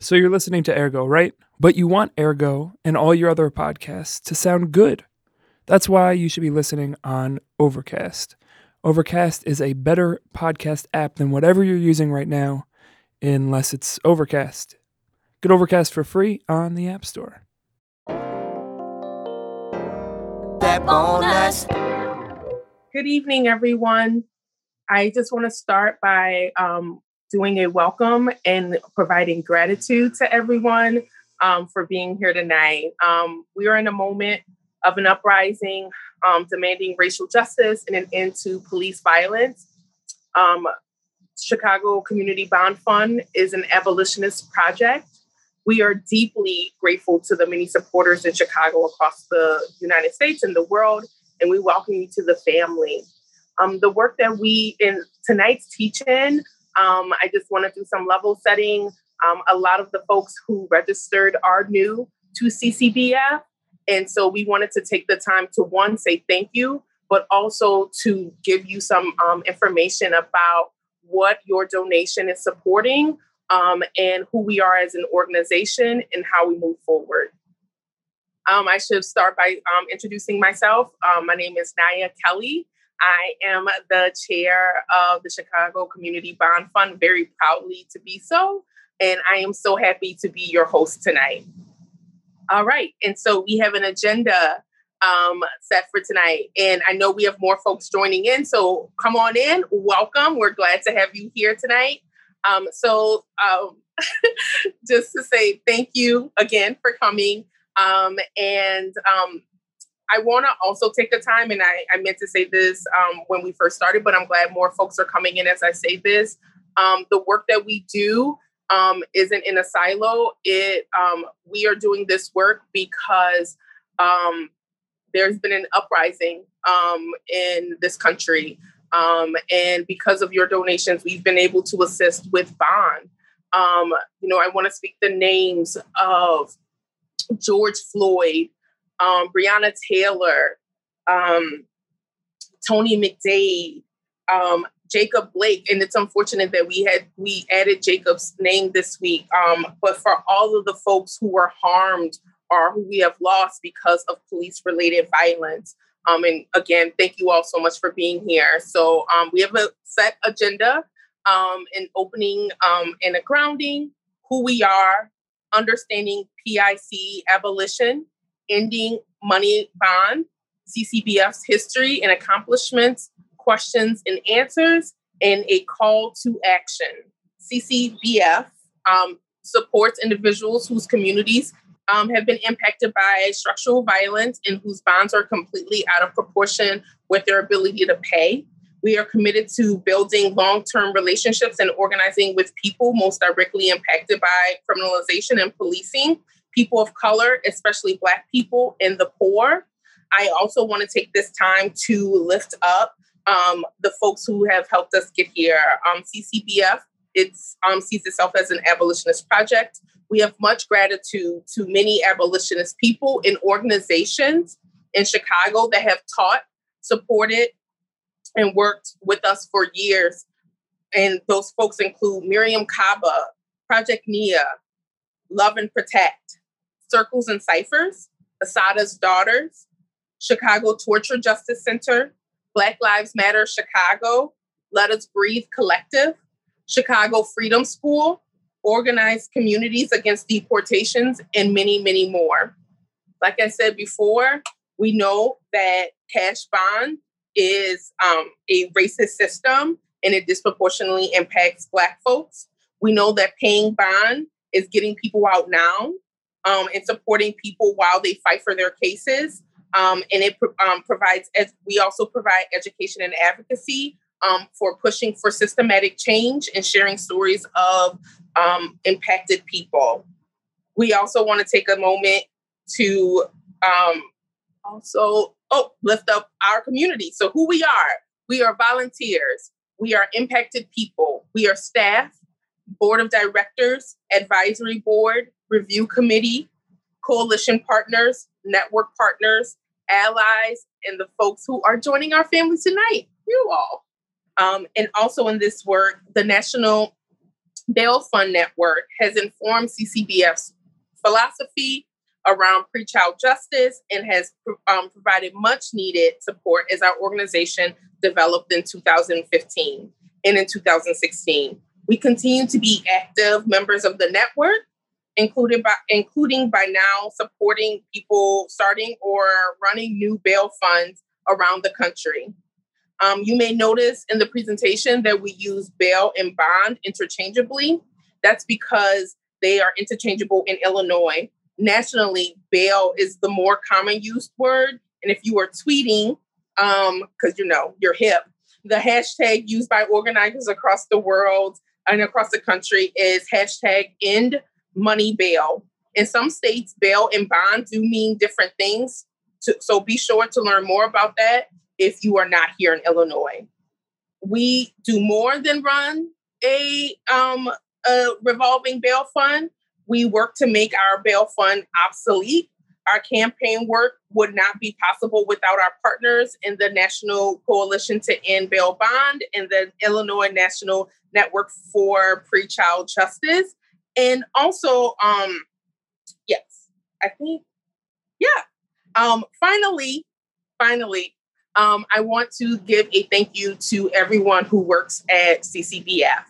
So you're listening to Ergo, right? But you want Ergo and all your other podcasts to sound good. That's why you should be listening on Overcast. Overcast is a better podcast app than whatever you're using right now, unless it's Overcast. Get Overcast for free on the App Store. That bonus. Good evening, everyone. I just want to start by um, doing a welcome and providing gratitude to everyone um, for being here tonight. Um, we are in a moment of an uprising um, demanding racial justice and an end to police violence. Um, Chicago Community Bond Fund is an abolitionist project. We are deeply grateful to the many supporters in Chicago across the United States and the world, and we welcome you to the family. Um, the work that we in tonight's teach-in um, I just want to do some level setting. Um, a lot of the folks who registered are new to CCBF. And so we wanted to take the time to one, say thank you, but also to give you some um, information about what your donation is supporting um, and who we are as an organization and how we move forward. Um, I should start by um, introducing myself. My name is Naya Kelly. I am the chair of the Chicago Community Bond Fund, very proudly to be so. And I am so happy to be your host tonight. All right. And so we have an agenda um, set for tonight. And I know we have more folks joining in. So come on in. Welcome. We're glad to have you here tonight. Um, so um, just to say thank you again for coming. Um, and um, I want to also take the time, and I, I meant to say this um, when we first started, but I'm glad more folks are coming in as I say this. Um, the work that we do um, isn't in a silo. It um, we are doing this work because um, there's been an uprising um, in this country, and because of your donations, we've been able to assist with bond. you know, I want to speak the names of George Floyd um, Taylor, um, Tony McDade, um, Jacob Blake, and it's unfortunate that we had we added Jacob's name this week. Um, but for all of the folks who were harmed or who we have lost because of police-related violence. Um, and again, thank you all so much for being here. So um, we have a set agenda, an opening and a grounding, who we are, understanding PIC abolition, ending money bond, CCBF's history and accomplishments, questions and answers, and a call to action. CCBF um, supports individuals whose communities um, have been impacted by structural violence and whose bonds are completely out of proportion with their ability to pay. We are committed to building long term relationships and organizing with people most directly impacted by criminalization and policing people of color, especially Black people and the poor. I also want to take this time to lift up um, the folks who have helped us get here. Um, CCBF it's um, sees itself as an abolitionist project. We have much gratitude to many abolitionist people and organizations in Chicago that have taught, supported, and worked with us for years. And those folks include Mariame Kaba, Project Nia, Love and Protect, Circles and Ciphers, Assata's Daughters, Chicago Torture Justice Center, Black Lives Matter Chicago, Let Us Breathe Collective, Chicago Freedom School, Organized Communities Against Deportations, and many, many more. Like I said before, we know that cash bond is um, a racist system and it disproportionately impacts Black folks. We know that paying bond is getting people out now um, and supporting people while they fight for their cases. Um, and it um, provides, as we also provide education and advocacy um, for pushing for systematic change and sharing stories of um, impacted people. We also want to take a moment to um, also oh lift up our community. So who we are, we are volunteers, we are impacted people, we are staff, board of directors, advisory board, review committee, coalition partners, network partners, allies, and the folks who are joining our family tonight, you all. Um, and also in this work, the National Bail Fund Network has informed CCBF's philosophy around pretrial justice and has um, provided much needed support as our organization developed in 2015 and in 2016. We continue to be active members of the network, including by, including by now supporting people starting or running new bail funds around the country. Um, you may notice in the presentation that we use bail and bond interchangeably. That's because they are interchangeable in Illinois. Nationally, bail is the more common used word. And if you are tweeting, because um, you know you're hip, the hashtag used by organizers across the world and across the country is hashtag end money bail. In some states, bail and bond do mean different things. so be sure to learn more about that if you are not here in Illinois. We do more than run a, um, a revolving bail fund. We work to make our bail fund obsolete. Our campaign work would not be possible without our partners in the National Coalition to End Bail Bond and the Illinois National Network for Pretrial Justice. And also, um, yes, I think, yeah. Um, finally, finally, um, I want to give a thank you to everyone who works at CCBF.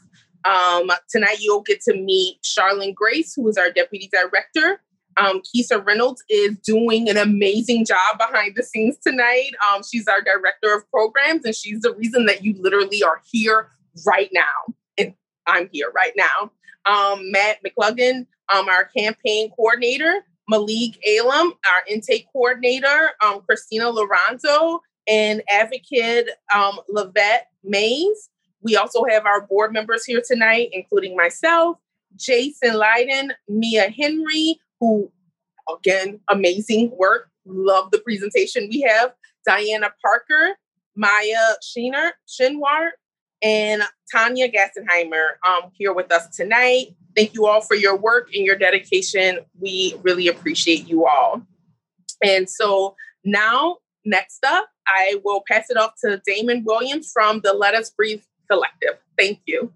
Um, tonight, you'll get to meet Sharlyn Grace, who is our deputy director. Um, Keisha Reynolds is doing an amazing job behind the scenes tonight. Um, she's our director of programs, and she's the reason that you literally are here right now. And I'm here right now. Um, Matt McLaughlin, um, our campaign coordinator, Malik Alam, our intake coordinator, um, Christina Lorenzo, and advocate um, Lavette Mays. We also have our board members here tonight, including myself, Jason Leiden, Mia Henry, who, again, amazing work. Love the presentation we have. Diana Parker, Maya Sheener, Shinwar, and Tanya Gassenheimer um, here with us tonight. Thank you all for your work and your dedication. We really appreciate you all. And so now Next up, I will pass it off to Damon Williams from the Let Us Breathe Collective. Thank you.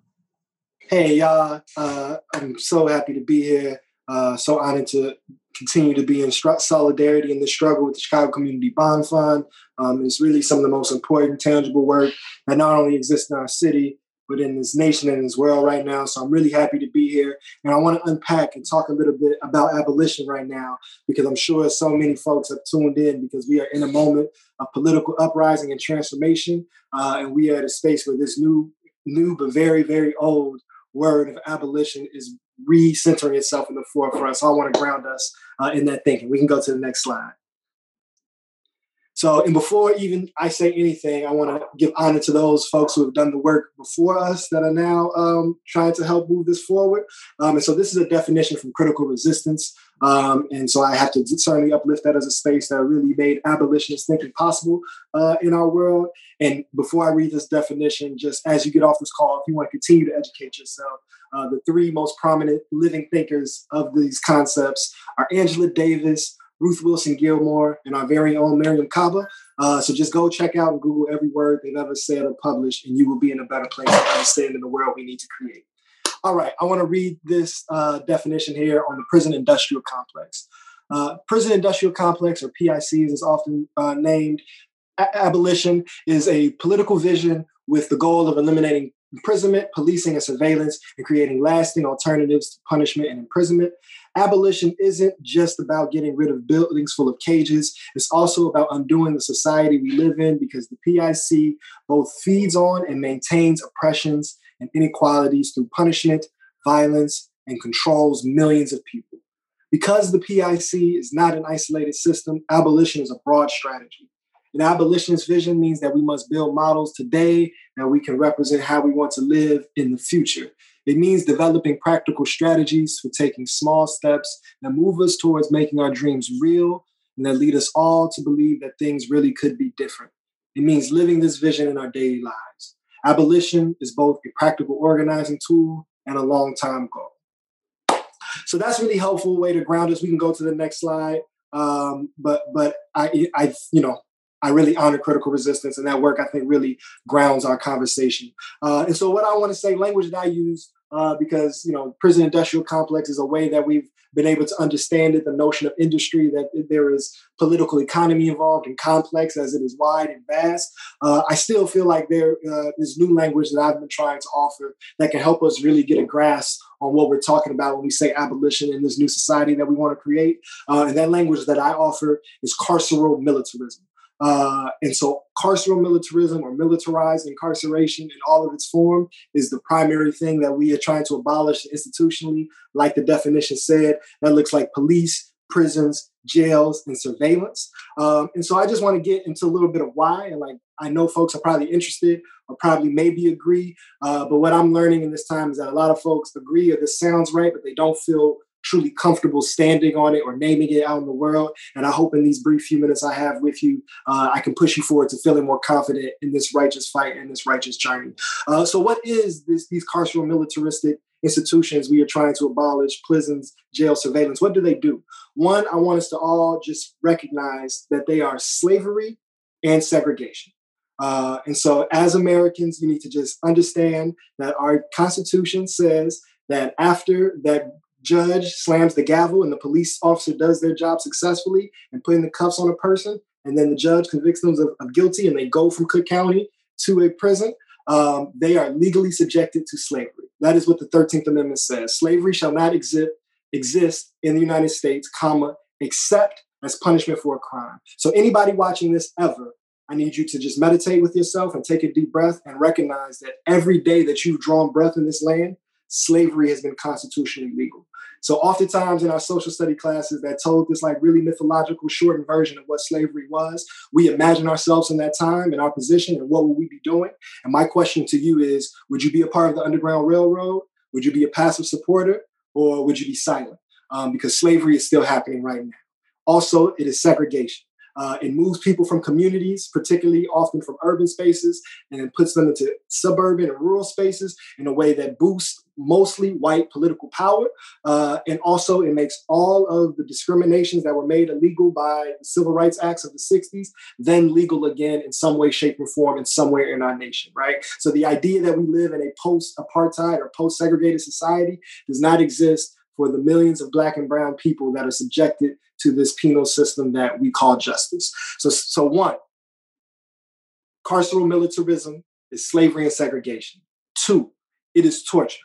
Hey, y'all. Uh, I'm so happy to be here. Uh, so honored to continue to be in solidarity in the struggle with the Chicago Community Bond Fund. Um, it's really some of the most important, tangible work that not only exists in our city, but in this nation and this world right now. So I'm really happy to be here. And I want to unpack and talk a little bit about abolition right now, because I'm sure so many folks have tuned in because we are in a moment of political uprising and transformation. Uh, and we are at a space where this new, new but very, very old word of abolition is recentering itself in the forefront. So I want to ground us uh, in that thinking. We can go to the next slide. So, and before even I say anything, I want to give honor to those folks who have done the work before us that are now um, trying to help move this forward. Um, and so, this is a definition from critical resistance. Um, and so, I have to certainly uplift that as a space that really made abolitionist thinking possible uh, in our world. And before I read this definition, just as you get off this call, if you want to continue to educate yourself, uh, the three most prominent living thinkers of these concepts are Angela Davis. Ruth Wilson Gilmore, and our very own Mariame Kaba. Uh, so just go check out and Google every word they've ever said or published, and you will be in a better place to understand in the world we need to create. All right, I want to read this uh, definition here on the prison industrial complex. Uh, prison industrial complex, or PICs, is often uh, named. A- abolition is a political vision with the goal of eliminating imprisonment, policing, and surveillance, and creating lasting alternatives to punishment and imprisonment. Abolition isn't just about getting rid of buildings full of cages, it's also about undoing the society we live in because the PIC both feeds on and maintains oppressions and inequalities through punishment, violence, and controls millions of people. Because the PIC is not an isolated system, abolition is a broad strategy. An abolitionist vision means that we must build models today that we can represent how we want to live in the future. It means developing practical strategies for taking small steps that move us towards making our dreams real and that lead us all to believe that things really could be different. It means living this vision in our daily lives. Abolition is both a practical organizing tool and a long time goal. So that's really helpful way to ground us. We can go to the next slide. Um, but but I I you know I really honor critical resistance, and that work I think really grounds our conversation. Uh, and so, what I want to say, language that I use uh, because you know prison industrial complex is a way that we've been able to understand it. The notion of industry that there is political economy involved and complex as it is wide and vast. Uh, I still feel like there uh, is new language that I've been trying to offer that can help us really get a grasp on what we're talking about when we say abolition in this new society that we want to create. Uh, and that language that I offer is carceral militarism. Uh, and so carceral militarism or militarized incarceration in all of its form is the primary thing that we are trying to abolish institutionally. Like the definition said, that looks like police, prisons, jails, and surveillance. Um, and so I just want to get into a little bit of why. And like, I know folks are probably interested or probably maybe agree. Uh, but what I'm learning in this time is that a lot of folks agree or this sounds right, but they don't feel truly comfortable standing on it or naming it out in the world. And I hope in these brief few minutes I have with you, uh, I can push you forward to feeling more confident in this righteous fight and this righteous journey. Uh, so, what is this? These carceral militaristic institutions we are trying to abolish, prisons, jail, surveillance. What do they do? One, I want us to all just recognize that they are slavery and segregation. Uh, and so, as Americans, you need to just understand that our Constitution says that after that judge slams the gavel and the police officer does their job successfully and putting the cuffs on a person, and then the judge convicts them of, of guilty and they go from Cook County to a prison, um, they are legally subjected to slavery. That is what the 13th Amendment says. Slavery shall not exist, exist in the United States, comma, except as punishment for a crime. So anybody watching this ever, I need you to just meditate with yourself and take a deep breath and recognize that every day that you've drawn breath in this land, slavery has been constitutionally legal. So oftentimes in our social study classes that told this like really mythological shortened version of what slavery was, we imagine ourselves in that time in our position and what would we be doing? And my question to you is, would you be a part of the Underground Railroad? Would you be a passive supporter or would you be silent? Um, because slavery is still happening right now. Also, it is segregation. Uh, it moves people from communities, particularly often from urban spaces, and it puts them into suburban and rural spaces in a way that boosts mostly white political power. Uh, and also, it makes all of the discriminations that were made illegal by the Civil Rights Acts of the 60s then legal again in some way, shape, or form in somewhere in our nation, right? So the idea that we live in a post apartheid or post segregated society does not exist for the millions of black and brown people that are subjected to this penal system that we call justice. So, so one, carceral militarism is slavery and segregation. Two, it is torture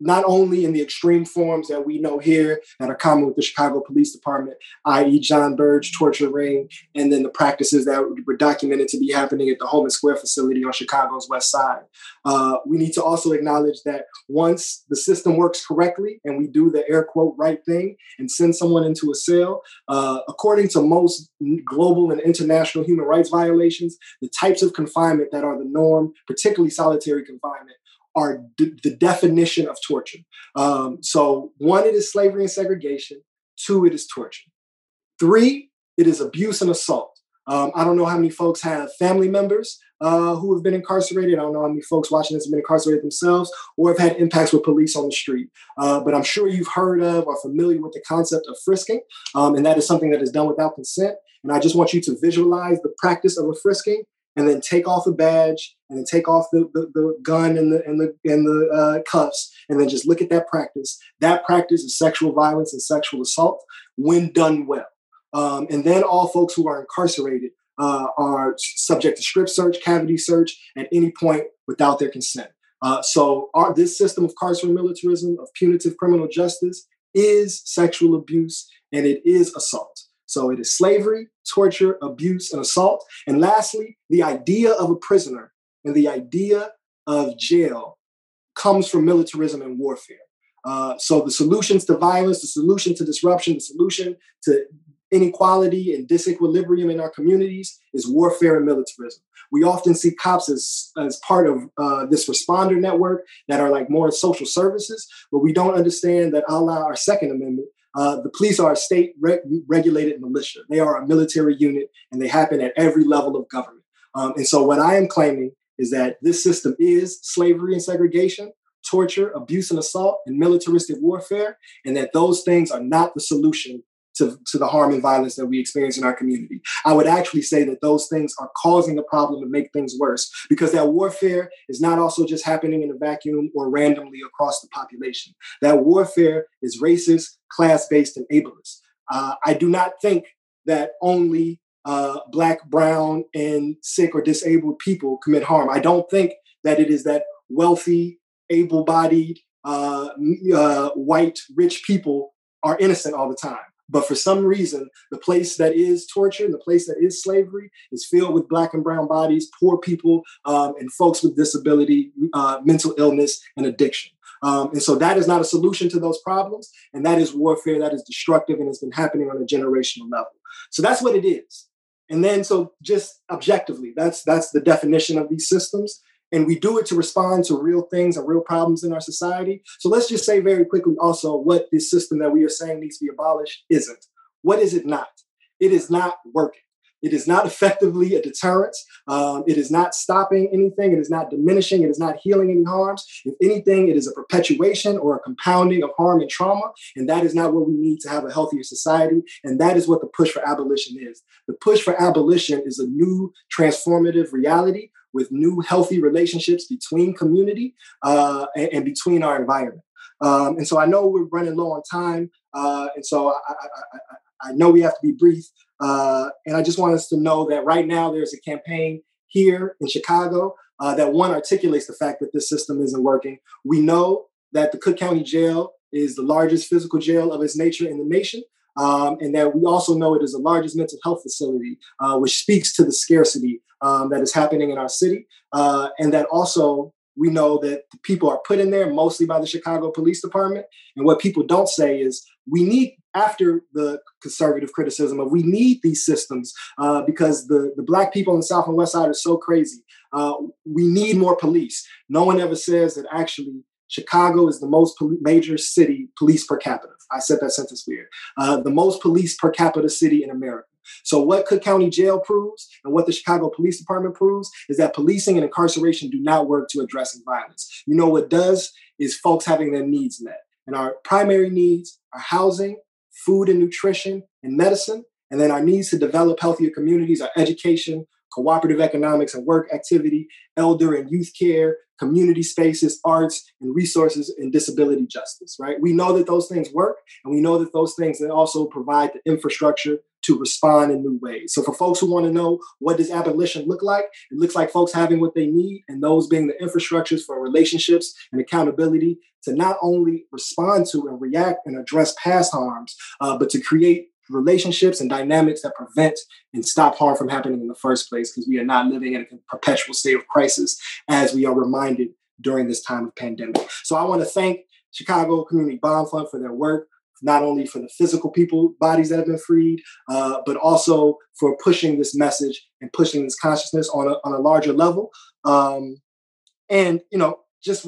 not only in the extreme forms that we know here that are common with the Chicago Police Department, i.e., John Burge torture ring, and then the practices that were documented to be happening at the Homan Square facility on Chicago's West Side. Uh, we need to also acknowledge that once the system works correctly and we do the air quote right thing and send someone into a cell, uh, according to most global and international human rights violations, the types of confinement that are the norm, particularly solitary confinement, are d- the definition of torture. Um, so, one, it is slavery and segregation. Two, it is torture. Three, it is abuse and assault. Um, I don't know how many folks have family members uh, who have been incarcerated. I don't know how many folks watching this have been incarcerated themselves or have had impacts with police on the street. Uh, but I'm sure you've heard of or familiar with the concept of frisking, um, and that is something that is done without consent. And I just want you to visualize the practice of a frisking and then take off the badge and then take off the, the, the gun and the and the and the uh, cuffs and then just look at that practice. That practice is sexual violence and sexual assault when done well. Um, and then all folks who are incarcerated uh, are subject to strip search, cavity search at any point without their consent. Uh, so our, this system of carceral militarism, of punitive criminal justice, is sexual abuse and it is assault. So it is slavery, torture, abuse, and assault. And lastly, the idea of a prisoner and the idea of jail comes from militarism and warfare. Uh, so the solutions to violence, the solution to disruption, the solution to inequality and disequilibrium in our communities is warfare and militarism. We often see cops as, as part of uh, this responder network that are like more social services, but we don't understand that our Second Amendment, uh, the police are a state re- regulated militia. They are a military unit and they happen at every level of government. Um, and so, what I am claiming is that this system is slavery and segregation, torture, abuse and assault, and militaristic warfare, and that those things are not the solution to, to the harm and violence that we experience in our community. I would actually say that those things are causing a problem and make things worse because that warfare is not also just happening in a vacuum or randomly across the population. That warfare is racist, class based, and ableist. Uh, I do not think that only uh, black, brown, and sick or disabled people commit harm. I don't think that it is that wealthy, able bodied, uh, uh, white, rich people are innocent all the time. But for some reason, the place that is torture and the place that is slavery is filled with black and brown bodies, poor people, um, and folks with disability, uh, mental illness, and addiction. Um, and so that is not a solution to those problems. And that is warfare that is destructive and has been happening on a generational level. So that's what it is. And then so just objectively, that's that's the definition of these systems. And we do it to respond to real things and real problems in our society. So let's just say very quickly also what this system that we are saying needs to be abolished isn't. What is it not? It is not working. It is not effectively a deterrent. Um, it is not stopping anything. It is not diminishing. It is not healing any harms. If anything, it is a perpetuation or a compounding of harm and trauma. And that is not what we need to have a healthier society. And that is what the push for abolition is. The push for abolition is a new transformative reality with new healthy relationships between community uh, and, and, between our environment. Um, and so I know we're running low on time. Uh, and so I, I, I, know we have to be brief. Uh, and I just want us to know that right now there's a campaign here in Chicago uh, that one articulates the fact that this system isn't working. We know that the Cook County Jail is the largest physical jail of its nature in the nation. Um, and that we also know it is the largest mental health facility, uh, which speaks to the scarcity um, that is happening in our city. Uh, and that also we know that the people are put in there mostly by the Chicago Police Department. And what people don't say is we need, after the conservative criticism of we need these systems uh, because the, the Black people in the South and West Side are so crazy. Uh, we need more police. No one ever says that actually Chicago is the most pol- major city police per capita. I said that sentence weird. Uh, the most police per capita city in America. So, what Cook County Jail proves and what the Chicago Police Department proves is that policing and incarceration do not work to addressing violence. You know what does is folks having their needs met. And our primary needs are housing, food and nutrition, and medicine. And then our needs to develop healthier communities are education, cooperative economics and work activity, elder and youth care, community spaces, arts, and resources and disability justice, right? We know that those things work, and we know that those things that also provide the infrastructure to respond in new ways. So for folks who want to know what does abolition look like, it looks like folks having what they need and those being the infrastructures for relationships and accountability to not only respond to and react and address past harms, uh, but to create relationships and dynamics that prevent and stop harm from happening in the first place because we are not living in a perpetual state of crisis as we are reminded during this time of pandemic. So I want to thank Chicago Community Bond Fund for their work, not only for the physical people bodies that have been freed, uh, but also for pushing this message and pushing this consciousness on a, on a larger level. Um, and you know, just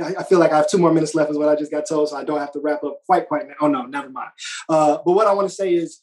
I feel like I have two more minutes left, is what I just got told, so I don't have to wrap up quite quite now. Oh no, never mind. Uh, but what I want to say is,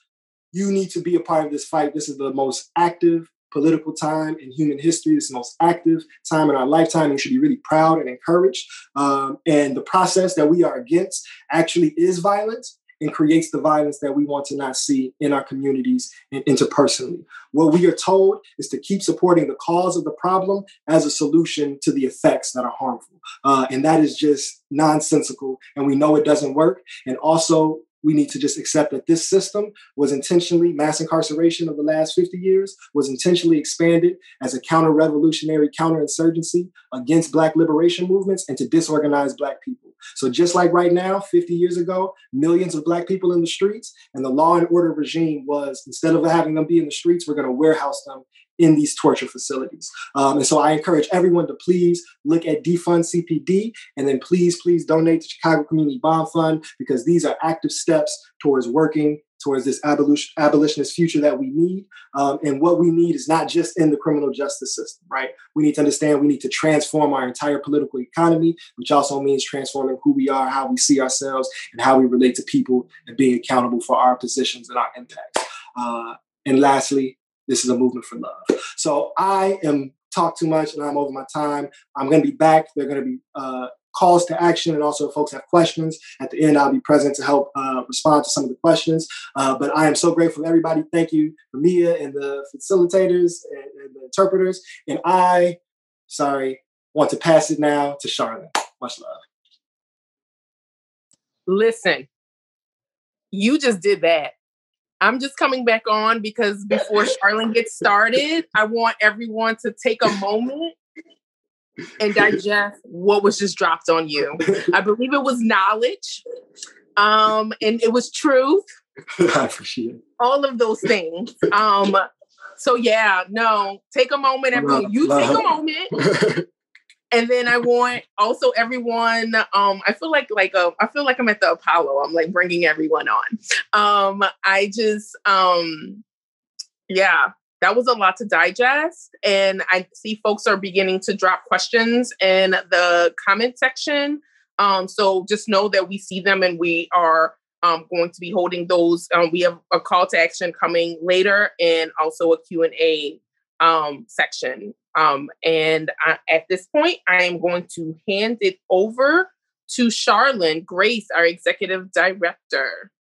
you need to be a part of this fight. This is the most active political time in human history. It's the most active time in our lifetime. You should be really proud and encouraged. Um, and the process that we are against actually is violence and creates the violence that we want to not see in our communities and interpersonally. What we are told is to keep supporting the cause of the problem as a solution to the effects that are harmful. Uh, and that is just nonsensical. And we know it doesn't work. And also, we need to just accept that this system was intentionally mass incarceration of the last 50 years was intentionally expanded as a counter-revolutionary counterinsurgency against black liberation movements and to disorganize black people. So just like right now 50 years ago millions of black people in the streets and the law and order regime was instead of having them be in the streets we're going to warehouse them in these torture facilities. Um, and so I encourage everyone to please look at Defund CPD and then please, please donate to Chicago Community Bond Fund because these are active steps towards working towards this abolition, abolitionist future that we need. Um, and what we need is not just in the criminal justice system, right? We need to understand we need to transform our entire political economy, which also means transforming who we are, how we see ourselves, and how we relate to people and being accountable for our positions and our impacts. Uh, and lastly, this is a movement for love. So I am talk too much and I'm over my time. I'm going to be back. They're going to be uh, calls to action and also if folks have questions at the end i'll be present to help uh, respond to some of the questions uh, but i am so grateful to everybody thank you mia and the facilitators and, and the interpreters and i sorry want to pass it now to charlotte much love listen you just did that I'm just coming back on because before Sharlyn gets started, I want everyone to take a moment and digest what was just dropped on you. I believe it was knowledge, um, and it was truth. I appreciate it. All of those things. Um, so yeah, no, take a moment. Everyone, you take a moment. and then I want also everyone. Um, I feel like like a, I feel like I'm at the Apollo. I'm like bringing everyone on. Um, I just um, yeah, that was a lot to digest, and I see folks are beginning to drop questions in the comment section. Um, so just know that we see them and we are um, going to be holding those. Um, we have a call to action coming later and also a Q and A um, section. Um, and I, at this point, I am going to hand it over to Sharlyn Grace, our executive director.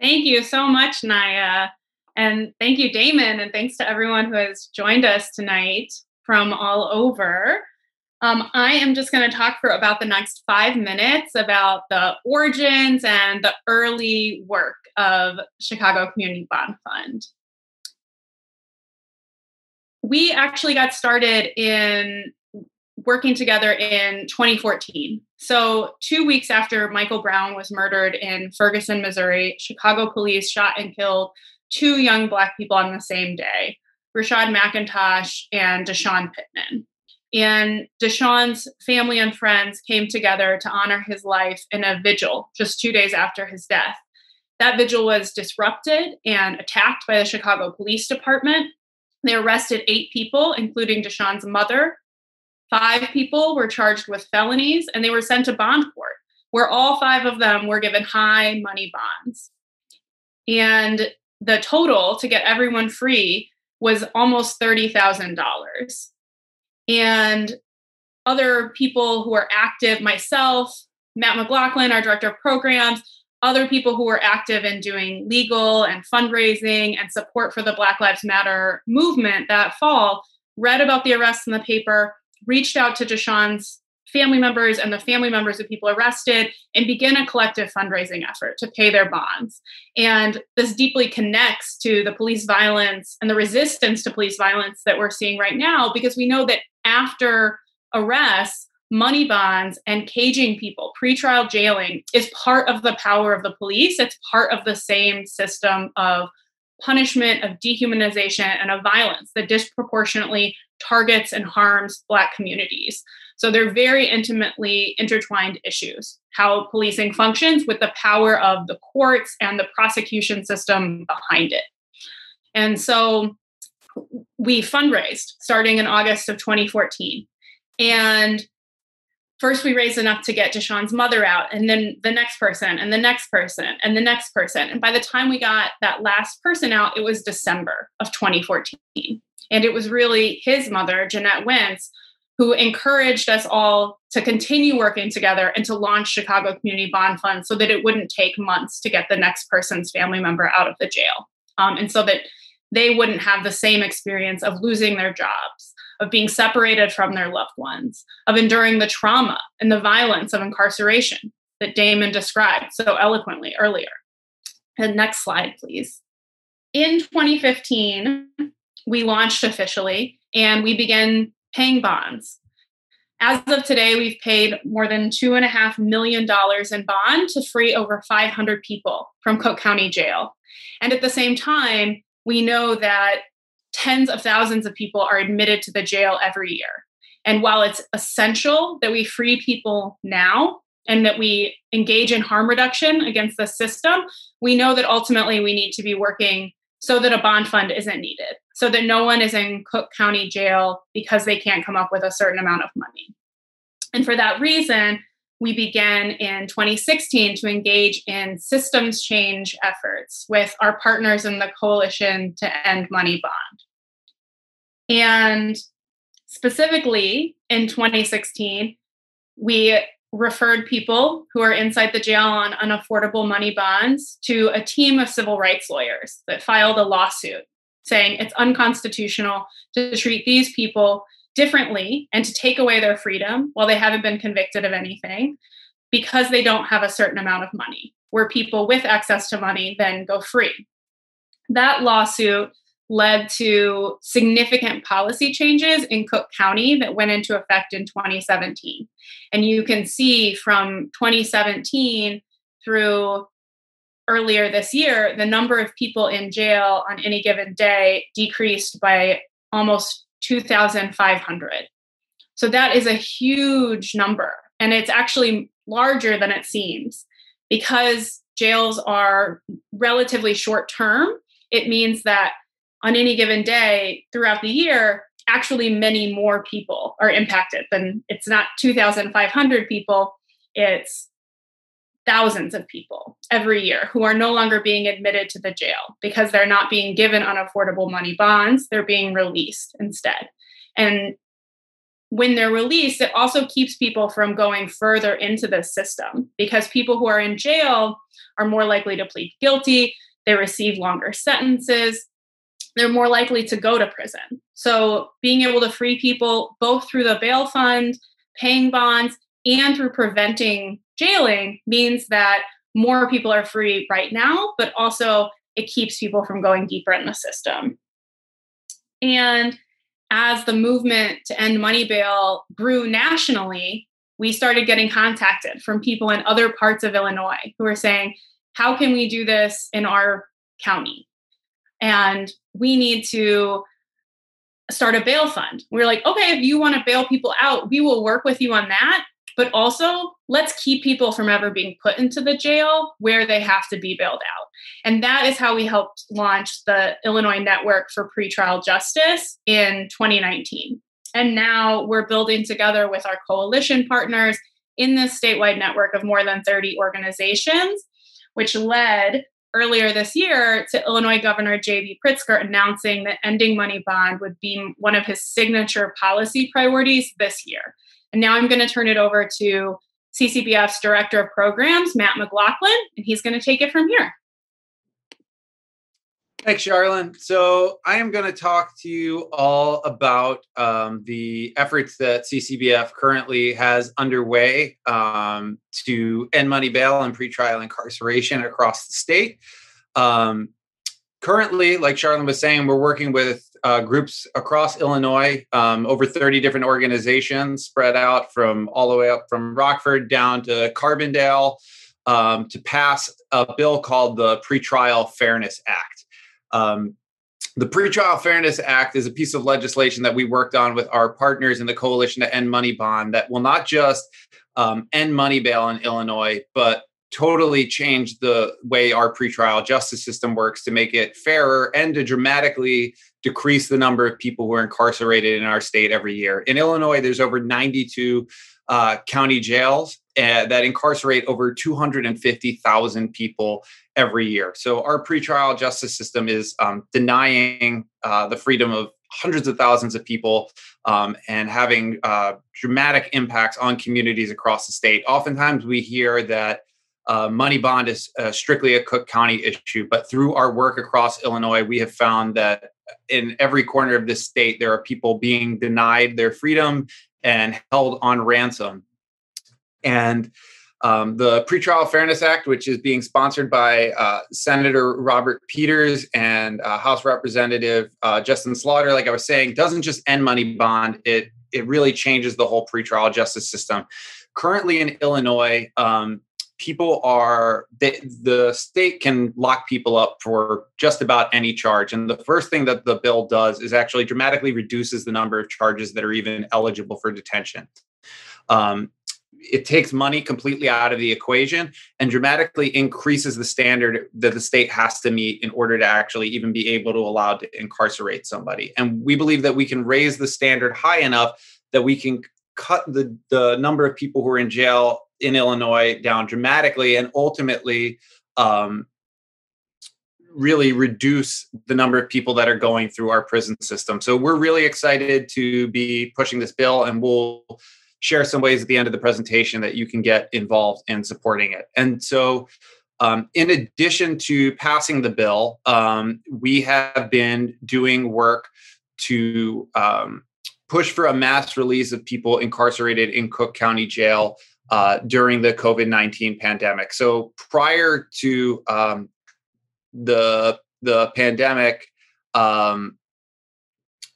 Thank you so much, Naya. And thank you, Damon. And thanks to everyone who has joined us tonight from all over. Um, I am just going to talk for about the next five minutes about the origins and the early work of Chicago Community Bond Fund we actually got started in working together in 2014. So, two weeks after Michael Brown was murdered in Ferguson, Missouri, Chicago police shot and killed two young Black people on the same day Roshad McIntosh and DeSean Pittman. And DeSean's family and friends came together to honor his life in a vigil just two days after his death. That vigil was disrupted and attacked by the Chicago Police Department they arrested eight people, including DeSean's mother. Five people were charged with felonies and they were sent to bond court, where all five of them were given high money bonds. And the total to get everyone free was almost $30,000. And other people who are active, myself, Matt McLaughlin, our director of programs, other people who were active in doing legal and fundraising and support for the Black Lives Matter movement that fall read about the arrests in the paper, reached out to DeSean's family members and the family members of people arrested and begin a collective fundraising effort to pay their bonds. And this deeply connects to the police violence and the resistance to police violence that we're seeing right now because we know that after arrests, money bonds and caging people, pretrial jailing is part of the power of the police. It's part of the same system of punishment, of dehumanization, and of violence that disproportionately targets and harms Black communities. So they're very intimately intertwined issues how policing functions with the power of the courts and the prosecution system behind it. And so we fundraised starting in August of 2014. And first we raised enough to get DeSean's mother out, and then the next person, and the next person, and the next person. And by the time we got that last person out, it was December of 2014. And it was really his mother, Jeanette Wentz, who encouraged us all to continue working together and to launch Chicago Community Bond Fund so that it wouldn't take months to get the next person's family member out of the jail. Um, and so that they wouldn't have the same experience of losing their jobs, of being separated from their loved ones, of enduring the trauma and the violence of incarceration that Damon described so eloquently earlier. And next slide, please. In 2015, we launched officially and we began paying bonds. As of today, we've paid more than $2.5 million in bond to free over 500 people from Cook County Jail. And at the same time, we know that tens of thousands of people are admitted to the jail every year. And while it's essential that we free people now and that we engage in harm reduction against the system, we know that ultimately we need to be working so that a bond fund isn't needed, so that no one is in Cook County jail because they can't come up with a certain amount of money. And for that reason, we began in 2016 to engage in systems change efforts with our partners in the Coalition to End Money Bond. And specifically in 2016, we referred people who are inside the jail on unaffordable money bonds to a team of civil rights lawyers that filed a lawsuit saying it's unconstitutional to treat these people differently and to take away their freedom while they haven't been convicted of anything because they don't have a certain amount of money, where people with access to money then go free. That lawsuit led to significant policy changes in Cook County that went into effect in 2017. And you can see from 2017 through earlier this year, the number of people in jail on any given day decreased by almost 2,500. So that is a huge number. And it's actually larger than it seems because jails are relatively short term. It means that on any given day throughout the year, actually many more people are impacted than it's not 2,500 people, it's thousands of people every year who are no longer being admitted to the jail because they're not being given unaffordable money bonds, they're being released instead. And when they're released, it also keeps people from going further into the system because people who are in jail are more likely to plead guilty, they receive longer sentences, they're more likely to go to prison. So, being able to free people both through the bail fund, paying bonds, and through preventing jailing means that more people are free right now, but also it keeps people from going deeper in the system. And as the movement to end money bail grew nationally, we started getting contacted from people in other parts of Illinois who were saying, How can we do this in our county? And we need to start a bail fund. We we're like, okay, if you want to bail people out, we will work with you on that. But also, let's keep people from ever being put into the jail where they have to be bailed out. And that is how we helped launch the Illinois Network for Pretrial Justice in 2019. And now we're building together with our coalition partners in this statewide network of more than 30 organizations, which led earlier this year to Illinois Governor J.B. Pritzker announcing that ending money bond would be one of his signature policy priorities this year. And now I'm going to turn it over to CCBF's Director of Programs, Matt McLaughlin, and he's going to take it from here. Thanks, Sharlyn. So I am going to talk to you all about um, the efforts that CCBF currently has underway um, to end money bail and pretrial incarceration across the state. Um, currently, like Sharlyn was saying, we're working with uh, groups across Illinois, um, over 30 different organizations spread out from all the way up from Rockford down to Carbondale um, to pass a bill called the Pretrial Fairness Act. Um, the Pretrial Fairness Act is a piece of legislation that we worked on with our partners in the Coalition to End Money Bond that will not just um, end money bail in Illinois, but totally change the way our pretrial justice system works to make it fairer and to dramatically decrease the number of people who are incarcerated in our state every year. In Illinois, there's over 92 uh, county jails uh, that incarcerate over 250,000 people every year. So our pretrial justice system is um, denying uh, the freedom of hundreds of thousands of people um, and having uh, dramatic impacts on communities across the state. Oftentimes, we hear that uh, money bond is uh, strictly a Cook County issue, but through our work across Illinois, we have found that in every corner of this state, there are people being denied their freedom and held on ransom. And um, the Pretrial Fairness Act, which is being sponsored by uh, Senator Robert Peters and uh, House Representative uh, Justin Slaughter, like I was saying, doesn't just end money bond. It it really changes the whole pretrial justice system. Currently in Illinois, um, people are they, the state can lock people up for just about any charge. And the first thing that the bill does is actually dramatically reduces the number of charges that are even eligible for detention. Um, it takes money completely out of the equation and dramatically increases the standard that the state has to meet in order to actually even be able to allow to incarcerate somebody. And we believe that we can raise the standard high enough that we can cut the, the number of people who are in jail in Illinois down dramatically and ultimately um, really reduce the number of people that are going through our prison system. So we're really excited to be pushing this bill and we'll share some ways at the end of the presentation that you can get involved in supporting it. And so, um, in addition to passing the bill, um, we have been doing work to um, push for a mass release of people incarcerated in Cook County Jail uh, during the COVID 19 pandemic. So, prior to um, the, the pandemic, um,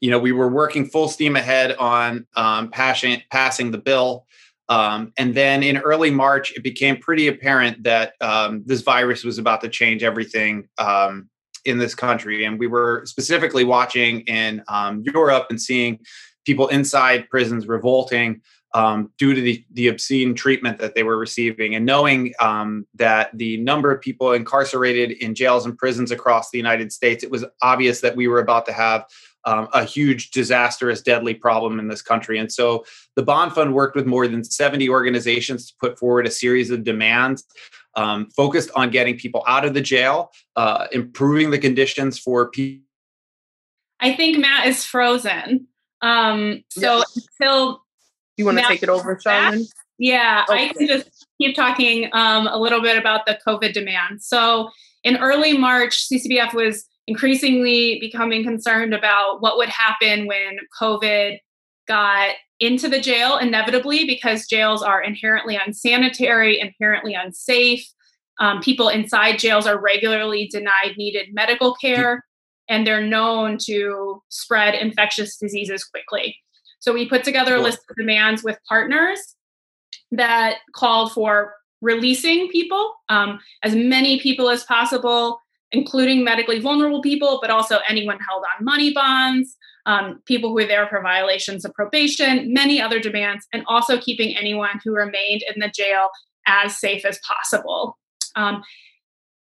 you know, we were working full steam ahead on um, passing, passing the bill. Um, and then in early March, it became pretty apparent that um, this virus was about to change everything um, in this country. And we were specifically watching in um, Europe and seeing people inside prisons revolting um, due to the, the obscene treatment that they were receiving. And knowing um, that the number of people incarcerated in jails and prisons across the United States, it was obvious that we were about to have um, a huge, disastrous, deadly problem in this country. And so the Bond Fund worked with more than 70 organizations to put forward a series of demands um, focused on getting people out of the jail, uh, improving the conditions for people. I think Matt is frozen. Um, so yes. until you want to take it over, Sharlyn? Yeah, okay. I can just keep talking um, a little bit about the COVID demand. So in early March, CCBF was increasingly becoming concerned about what would happen when COVID got into the jail inevitably because jails are inherently unsanitary, inherently unsafe. Um, people inside jails are regularly denied needed medical care, and they're known to spread infectious diseases quickly. So we put together a list of demands with partners that called for releasing people, um, as many people as possible including medically vulnerable people, but also anyone held on money bonds, um, people who were there for violations of probation, many other demands, and also keeping anyone who remained in the jail as safe as possible. Um,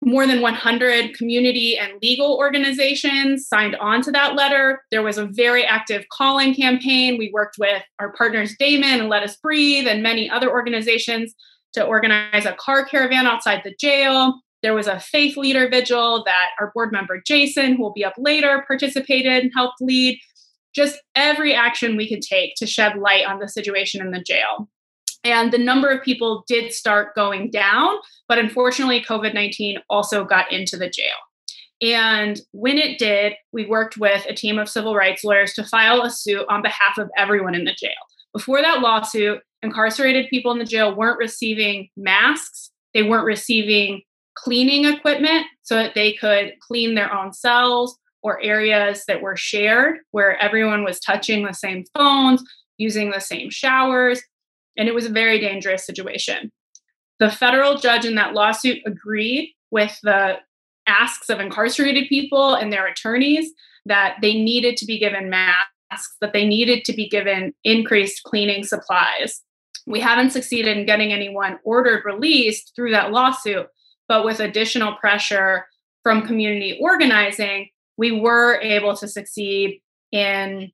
more than 100 community and legal organizations signed on to that letter. There was a very active calling campaign. We worked with our partners Damon and Let Us Breathe and many other organizations to organize a car caravan outside the jail. There was a faith leader vigil that our board member Jason, who will be up later, participated and helped lead. Just every action we could take to shed light on the situation in the jail. And the number of people did start going down, but unfortunately, COVID 19 also got into the jail. And when it did, we worked with a team of civil rights lawyers to file a suit on behalf of everyone in the jail. Before that lawsuit, incarcerated people in the jail weren't receiving masks, they weren't receiving cleaning equipment so that they could clean their own cells or areas that were shared where everyone was touching the same phones, using the same showers. And it was a very dangerous situation. The federal judge in that lawsuit agreed with the asks of incarcerated people and their attorneys that they needed to be given masks, that they needed to be given increased cleaning supplies. We haven't succeeded in getting anyone ordered released through that lawsuit, but with additional pressure from community organizing, we were able to succeed in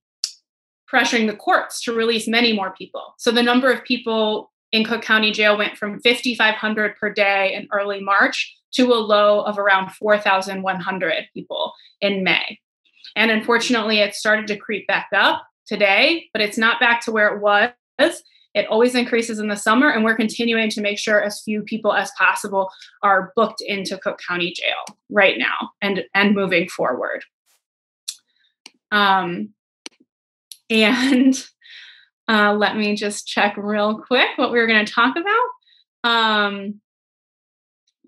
pressuring the courts to release many more people. So the number of people in Cook County Jail went from 5,500 per day in early March to a low of around 4,100 people in May. And unfortunately, it started to creep back up today, but it's not back to where it was. It always increases in the summer, and we're continuing to make sure as few people as possible are booked into Cook County Jail right now and and moving forward. Um, and uh, let me just check real quick what we were going to talk about. Um,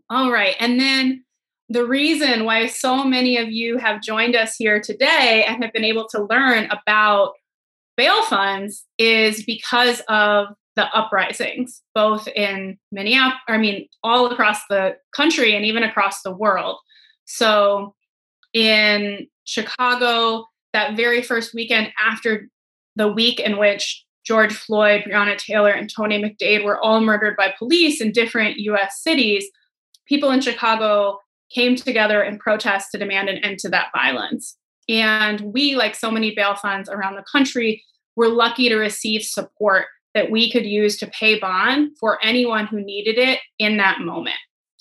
all right, and then the reason why so many of you have joined us here today and have been able to learn about bail funds is because of the uprisings, both in Minneapolis, I mean, all across the country and even across the world. So in Chicago, that very first weekend after the week in which George Floyd, Breonna Taylor, and Tony McDade were all murdered by police in different US cities, people in Chicago came together in protest to demand an end to that violence. And we, like so many bail funds around the country, were lucky to receive support that we could use to pay bond for anyone who needed it in that moment.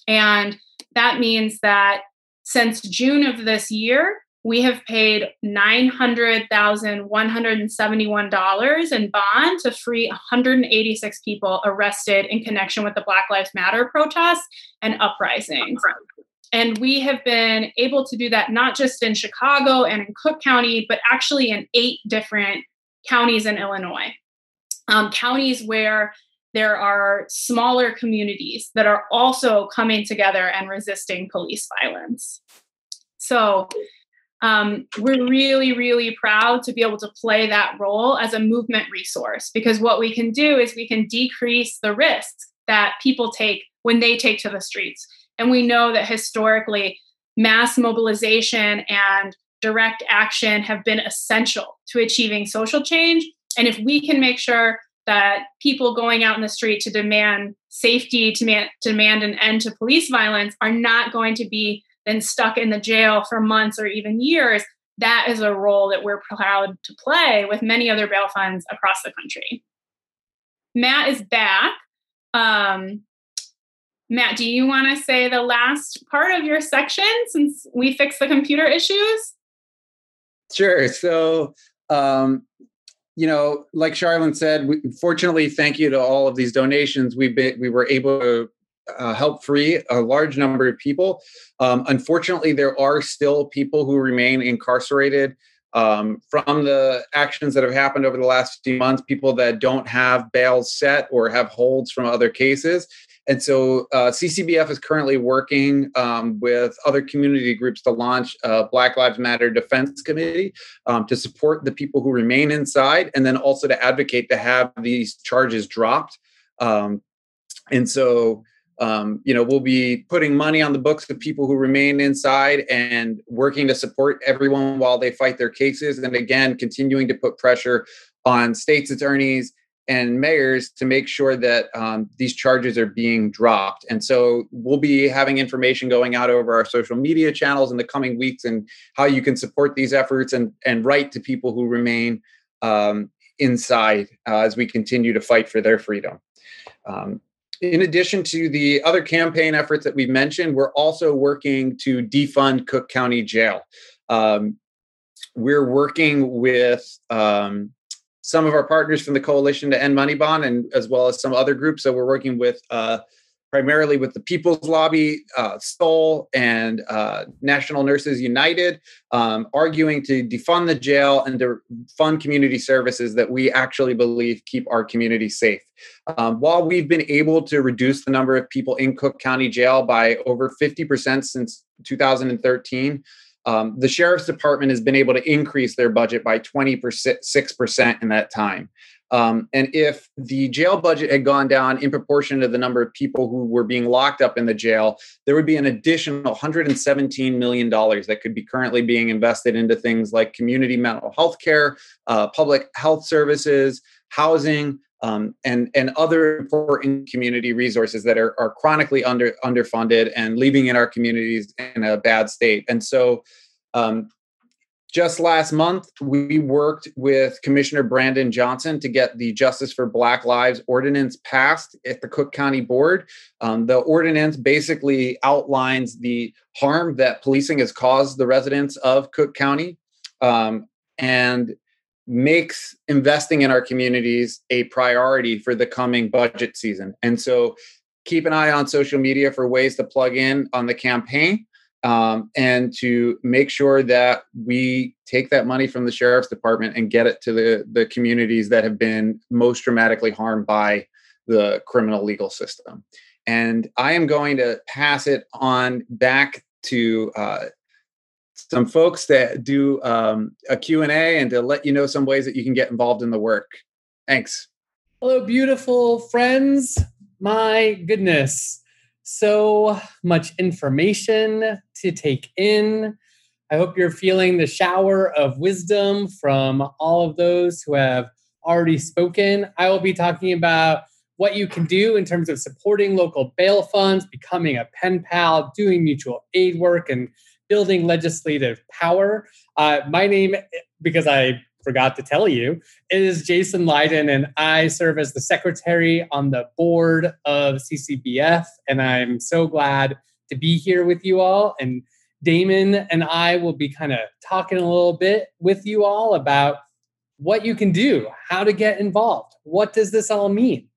And that means that since June of this year, we have paid $900,171 in bond to free 186 people arrested in connection with the Black Lives Matter protests and uprisings. And we have been able to do that not just in Chicago and in Cook County, but actually in eight different counties in Illinois. Um, counties where there are smaller communities that are also coming together and resisting police violence. So um, we're really, really proud to be able to play that role as a movement resource because what we can do is we can decrease the risk that people take when they take to the streets. And we know that historically, mass mobilization and direct action have been essential to achieving social change. And if we can make sure that people going out in the street to demand safety, to demand, to demand an end to police violence, are not going to be then stuck in the jail for months or even years, that is a role that we're proud to play with many other bail funds across the country. Matt is back. Um, Matt, do you want to say the last part of your section since we fixed the computer issues? Sure. So, um, you know, like Sharlyn said, we, fortunately, thank you to all of these donations, we've been, we were able to uh, help free a large number of people. Um, unfortunately, there are still people who remain incarcerated um, from the actions that have happened over the last few months, people that don't have bails set or have holds from other cases. And so uh, CCBF is currently working um, with other community groups to launch a Black Lives Matter Defense Committee um, to support the people who remain inside and then also to advocate to have these charges dropped. Um, and so um, you know, we'll be putting money on the books of people who remain inside and working to support everyone while they fight their cases. And again, continuing to put pressure on states' attorneys and mayors to make sure that um, these charges are being dropped. And so we'll be having information going out over our social media channels in the coming weeks and how you can support these efforts and, and write to people who remain um, inside uh, as we continue to fight for their freedom. Um, in addition to the other campaign efforts that we've mentioned, we're also working to defund Cook County Jail. Um, we're working with um, some of our partners from the Coalition to End Money Bond, and as well as some other groups. So we're working with uh, primarily with the People's Lobby, uh, SOUL, and uh, National Nurses United, um, arguing to defund the jail and to fund community services that we actually believe keep our community safe. Um, while we've been able to reduce the number of people in Cook County Jail by over 50% since 2013, um, the sheriff's department has been able to increase their budget by 26% in that time. Um, and if the jail budget had gone down in proportion to the number of people who were being locked up in the jail, there would be an additional $117 million that could be currently being invested into things like community mental health care, uh, public health services, housing, um, and and other important community resources that are, are chronically under underfunded and leaving in our communities in a bad state. And so, um, just last month, we worked with Commissioner Brandon Johnson to get the Justice for Black Lives ordinance passed at the Cook County Board. Um, the ordinance basically outlines the harm that policing has caused the residents of Cook County um, and makes investing in our communities a priority for the coming budget season. And so keep an eye on social media for ways to plug in on the campaign um, and to make sure that we take that money from the sheriff's department and get it to the, the communities that have been most dramatically harmed by the criminal legal system. And I am going to pass it on back to uh, some folks that do um, a Q&A and to let you know some ways that you can get involved in the work. Thanks. Hello, beautiful friends. My goodness so much information to take in. I hope you're feeling the shower of wisdom from all of those who have already spoken. I will be talking about what you can do in terms of supporting local bail funds, becoming a pen pal, doing mutual aid work, and building legislative power. Uh, my name, because I forgot to tell you, is Jason Lydon, and I serve as the secretary on the board of CCBF. And I'm so glad to be here with you all and Damon and I will be kind of talking a little bit with you all about what you can do, how to get involved. What does this all mean?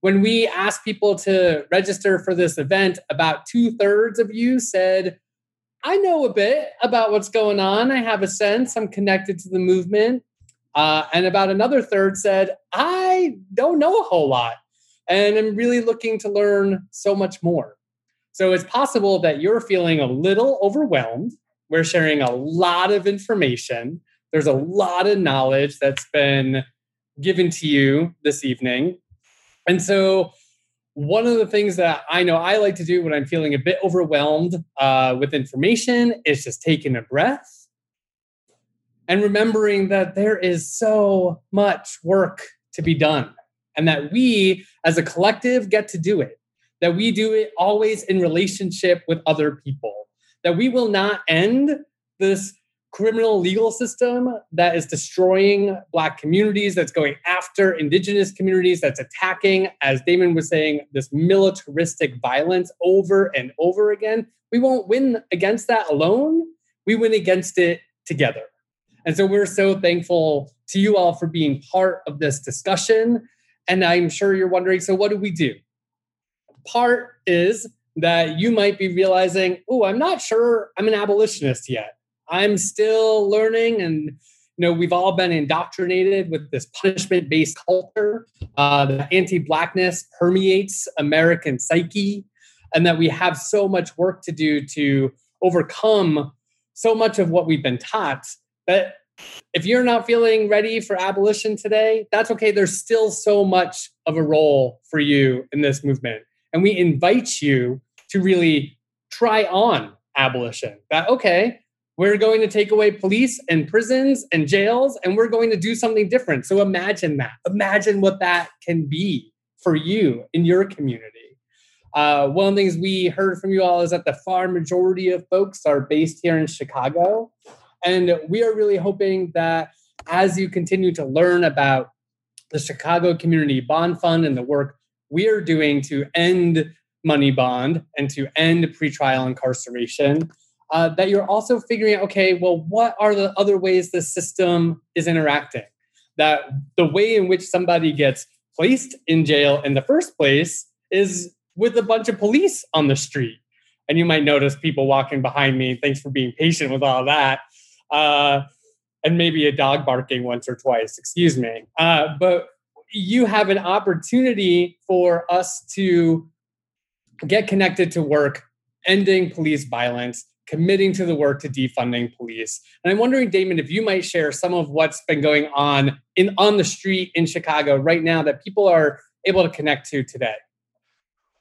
When we asked people to register for this event, about two thirds of you said, I know a bit about what's going on. I have a sense. I'm connected to the movement. Uh, and about another third said, I don't know a whole lot. And I'm really looking to learn so much more. So it's possible that you're feeling a little overwhelmed. We're sharing a lot of information. There's a lot of knowledge that's been given to you this evening. And so, one of the things that I know I like to do when I'm feeling a bit overwhelmed uh, with information is just taking a breath and remembering that there is so much work to be done and that we as a collective get to do it that we do it always in relationship with other people, that we will not end this criminal legal system that is destroying Black communities, that's going after Indigenous communities, that's attacking, as Damon was saying, this militaristic violence over and over again. We won't win against that alone. We win against it together. And so we're so thankful to you all for being part of this discussion. And I'm sure you're wondering so, what do we do? Part is that you might be realizing, oh, I'm not sure I'm an abolitionist yet. I'm still learning and you know we've all been indoctrinated with this punishment-based culture uh, the anti-blackness permeates american psyche and that we have so much work to do to overcome so much of what we've been taught that if you're not feeling ready for abolition today that's okay there's still so much of a role for you in this movement and we invite you to really try on abolition. That, okay, we're going to take away police and prisons and jails, and we're going to do something different. So imagine that. Imagine what that can be for you in your community. Uh, one of the things we heard from you all is that the far majority of folks are based here in Chicago. And we are really hoping that as you continue to learn about the Chicago Community Bond Fund and the work we are doing to end money bond and to end pretrial incarceration, uh, that you're also figuring out, okay, well, what are the other ways the system is interacting? That the way in which somebody gets placed in jail in the first place is with a bunch of police on the street. And you might notice people walking behind me. Thanks for being patient with all that. Uh, and maybe a dog barking once or twice, excuse me. Uh, but you have an opportunity for us to get connected to work ending police violence committing to the work to defunding police. And i'm wondering damon if you might share some of what's been going on in on the street in chicago right now that people are able to connect to today.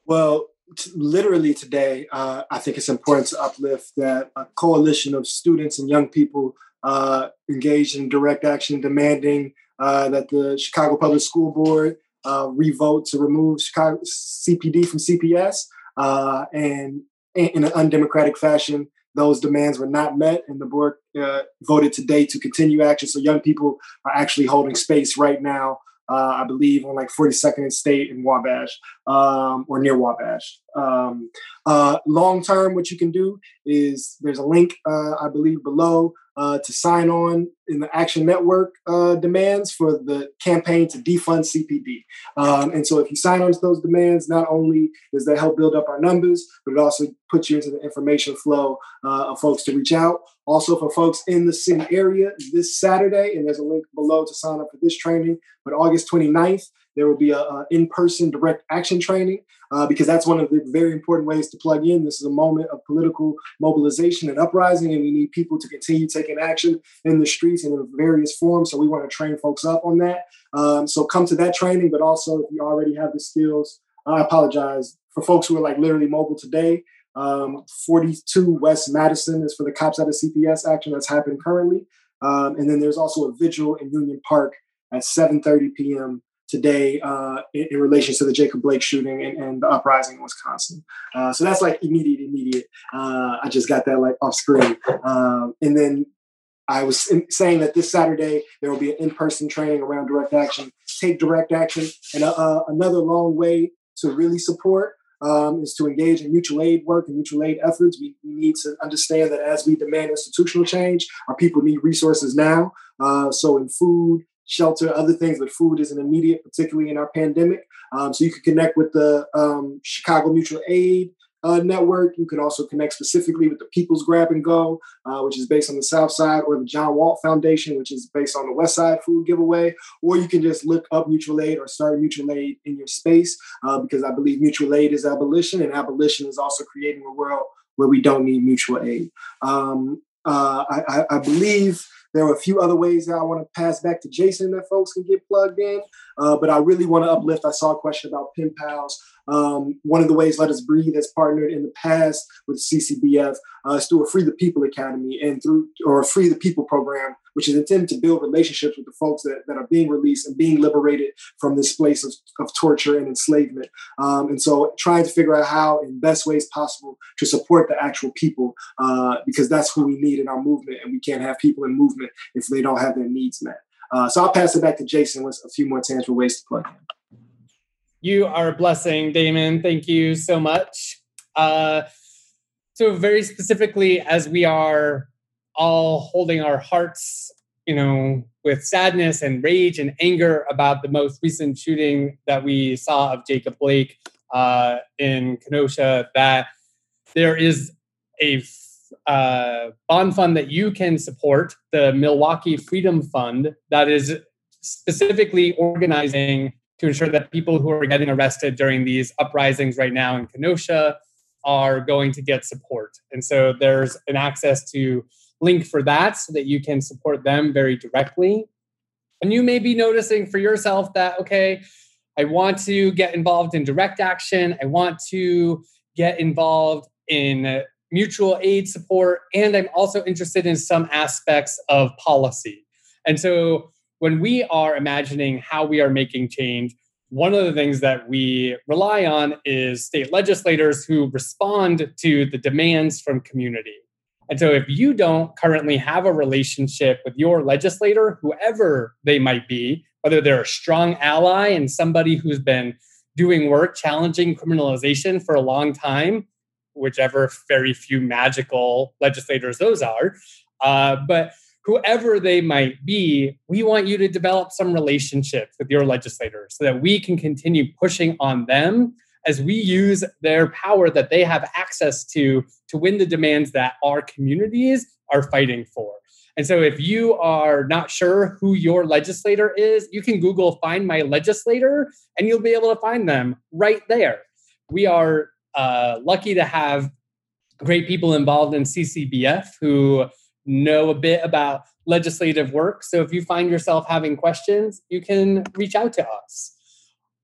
Well t- literally today uh, i think it's important to uplift that a coalition of students and young people uh, engaged in direct action demanding uh, that the Chicago Public School Board uh, revote to remove Chicago CPD from CPS, uh, and in an undemocratic fashion, those demands were not met, and the board uh, voted today to continue action. So young people are actually holding space right now. Uh, I believe on like 42nd and State in Wabash um, or near Wabash. Um, uh, long term, what you can do is there's a link, I believe, below uh, to sign on in the Action Network uh, demands for the campaign to defund CPD. Um, and so if you sign on to those demands, not only does that help build up our numbers, but it also puts you into the information flow uh, of folks to reach out. Also, for folks in the city area this Saturday, and there's a link below to sign up for this training, but August 29th, there will be a, a in-person direct action training uh, because that's one of the very important ways to plug in. This is a moment of political mobilization and uprising, and we need people to continue taking action in the streets and in various forms. So we want to train folks up on that. Um, so come to that training, but also if you already have the skills, I apologize for folks who are like literally mobile today. Um, 42 West Madison is for the cops out of CPS action that's happening currently. Um, and then there's also a vigil in Union Park at 7:30 p.m today uh, in, in, relation to the Jacob Blake shooting and, and the uprising in Wisconsin. Uh, so that's like immediate, immediate. Uh, I just got that like off screen. Um, and then I was saying that this Saturday there will be an in-person training around direct action. Take direct action, and uh, uh, another long way to really support um, is to engage in mutual aid work and mutual aid efforts. We, we, need to understand that as we demand institutional change, our people need resources now. Uh, so in food, shelter, other things, but food is an immediate, particularly in our pandemic. Um, so you can connect with the um, Chicago Mutual Aid uh, network. You can also connect specifically with the People's Grab and Go, uh, which is based on the South Side, or the John Walt Foundation, which is based on the West Side food giveaway. Or you can just look up mutual aid or start mutual aid in your space, uh, because I believe mutual aid is abolition, and abolition is also creating a world where we don't need mutual aid. Um, uh, I, I, believe there are a few other ways that I want to pass back to Jason that folks can get plugged in, uh, but I really want to uplift. I saw a question about pen pals. Um, one of the ways Let Us Breathe has partnered in the past with CCBF uh, is through a Free the People Academy and through or Free the People program, which is intended to build relationships with the folks that, that are being released and being liberated from this place of, of torture and enslavement. Um, and so trying to figure out how in best ways possible to support the actual people uh, because that's who we need in our movement and we can't have people in movement if they don't have their needs met. Uh, so I'll pass it back to Jason with a few more tangible ways to plug in. You are a blessing, Damon. Thank you so much. Uh, so, very specifically, as we are all holding our hearts, you know, with sadness and rage and anger about the most recent shooting that we saw of Jacob Blake uh, in Kenosha, that there is a uh, bond fund that you can support, the Milwaukee Freedom Fund, that is specifically organizing to ensure that people who are getting arrested during these uprisings right now in Kenosha are going to get support. And so there's an access to link for that so that you can support them very directly. And you may be noticing for yourself that, okay, I want to get involved in direct action. I want to get involved in mutual aid support. And I'm also interested in some aspects of policy. And so when we are imagining how we are making change, one of the things that we rely on is state legislators who respond to the demands from community. And so, if you don't currently have a relationship with your legislator, whoever they might be, whether they're a strong ally and somebody who's been doing work challenging criminalization for a long time, whichever very few magical legislators those are, uh, but whoever they might be, we want you to develop some relationships with your legislators so that we can continue pushing on them as we use their power that they have access to to win the demands that our communities are fighting for. And so if you are not sure who your legislator is, you can Google find my legislator and you'll be able to find them right there. We are uh, lucky to have great people involved in CCBF who know a bit about legislative work. So if you find yourself having questions, you can reach out to us.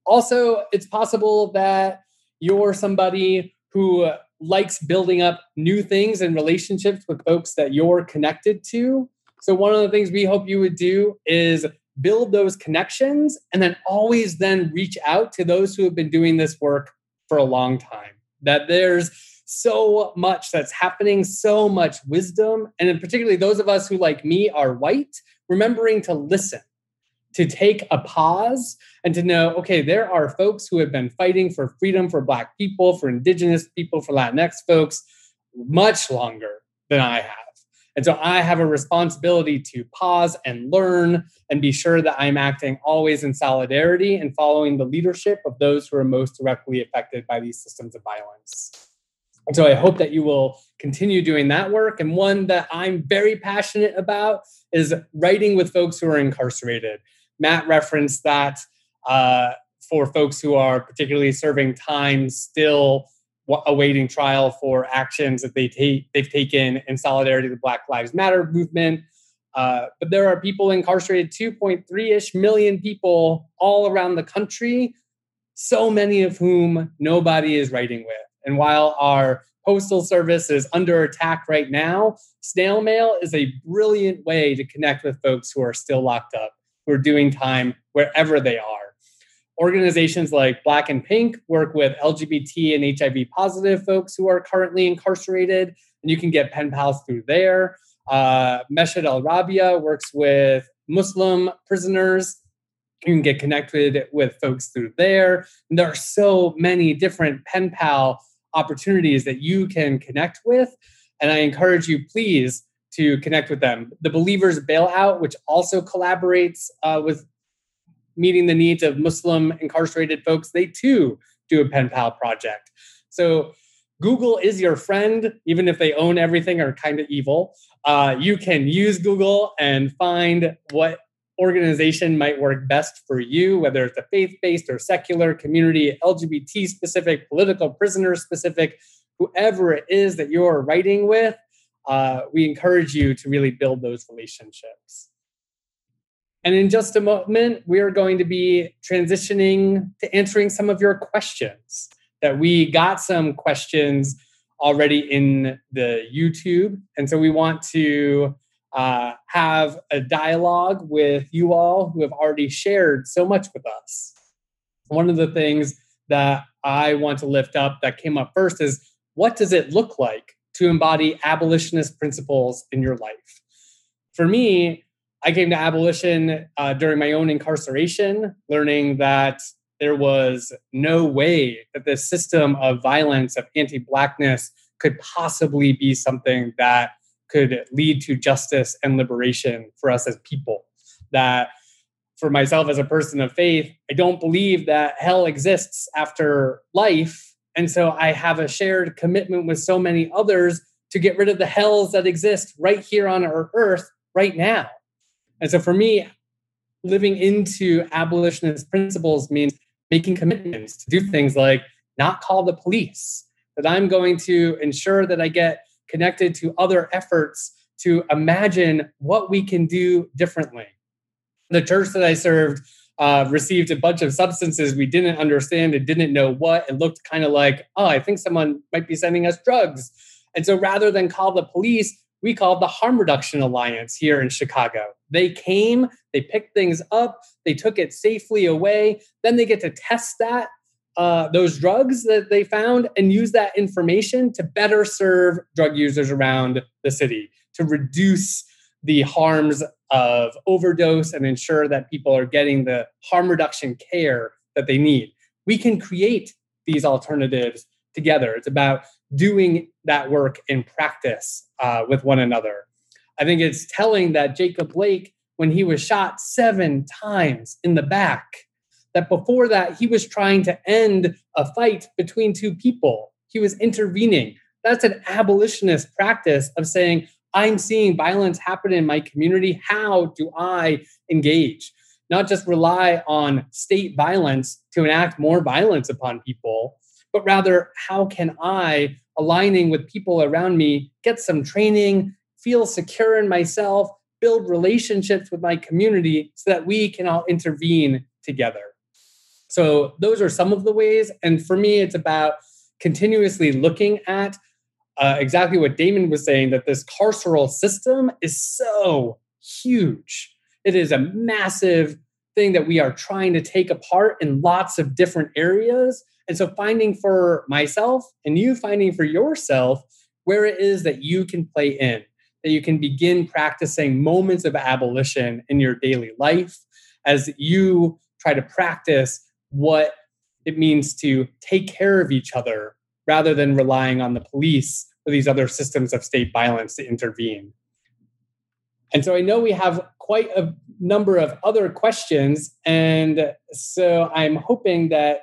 Also, it's possible that you're somebody who likes building up new things and relationships with folks that you're connected to. So one of the things we hope you would do is build those connections and then always then reach out to those who have been doing this work for a long time. That there's so much that's happening, so much wisdom. And particularly those of us who, like me, are white, remembering to listen, to take a pause and to know, okay, there are folks who have been fighting for freedom for Black people, for Indigenous people, for Latinx folks much longer than I have. And so I have a responsibility to pause and learn and be sure that I'm acting always in solidarity and following the leadership of those who are most directly affected by these systems of violence. And so I hope that you will continue doing that work. And one that I'm very passionate about is writing with folks who are incarcerated. Matt referenced that uh, for folks who are particularly serving time still awaiting trial for actions that they take, they've taken in solidarity with the Black Lives Matter movement. Uh, but there are people incarcerated, 2.3 ish million people all around the country, so many of whom nobody is writing with. And while our postal service is under attack right now, snail mail is a brilliant way to connect with folks who are still locked up, who are doing time wherever they are. Organizations like Black and Pink work with LGBT and HIV positive folks who are currently incarcerated, and you can get pen pals through there. Uh, Masjid al-Rabia works with Muslim prisoners you can get connected with folks through there. And there are so many different pen pal opportunities that you can connect with. And I encourage you, please, to connect with them. The Believers Bailout, which also collaborates uh, with meeting the needs of Muslim incarcerated folks, they too do a pen pal project. So Google is your friend, even if they own everything or kind of evil. Uh, you can use Google and find what organization might work best for you, whether it's a faith based or secular, community, LGBT specific, political prisoner specific, whoever it is that you're writing with. Uh, we encourage you to really build those relationships. And in just a moment, we are going to be transitioning to answering some of your questions. That we got some questions already in the YouTube. And so we want to uh, have a dialogue with you all who have already shared so much with us. One of the things that I want to lift up that came up first is what does it look like to embody abolitionist principles in your life? For me, I came to abolition uh, during my own incarceration, learning that there was no way that the system of violence, of anti Blackness, could possibly be something that could lead to justice and liberation for us as people. That for myself as a person of faith, I don't believe that hell exists after life. And so I have a shared commitment with so many others to get rid of the hells that exist right here on our earth right now. And so for me, living into abolitionist principles means making commitments to do things like not call the police, that I'm going to ensure that I get connected to other efforts to imagine what we can do differently. The church that I served uh, received a bunch of substances we didn't understand and didn't know what. It looked kind of like, oh, I think someone might be sending us drugs. And so rather than call the police, we called the Harm Reduction Alliance here in Chicago. They came, they picked things up, they took it safely away. Then they get to test that uh, those drugs that they found and use that information to better serve drug users around the city to reduce the harms of overdose and ensure that people are getting the harm reduction care that they need. We can create these alternatives together. It's about doing that work in practice uh, with one another. I think it's telling that Jacob Blake, when he was shot seven times in the back, that before that he was trying to end a fight between two people. He was intervening. That's an abolitionist practice of saying, I'm seeing violence happen in my community. How do I engage? Not just rely on state violence to enact more violence upon people, but rather, how can I, aligning with people around me, get some training, feel secure in myself, build relationships with my community so that we can all intervene together? So those are some of the ways. And for me, it's about continuously looking at uh, exactly what Damon was saying that this carceral system is so huge. It is a massive thing that we are trying to take apart in lots of different areas. And so, finding for myself and you finding for yourself where it is that you can play in, that you can begin practicing moments of abolition in your daily life as you try to practice what it means to take care of each other rather than relying on the police or these other systems of state violence to intervene. And so I know we have quite a number of other questions. And so I'm hoping that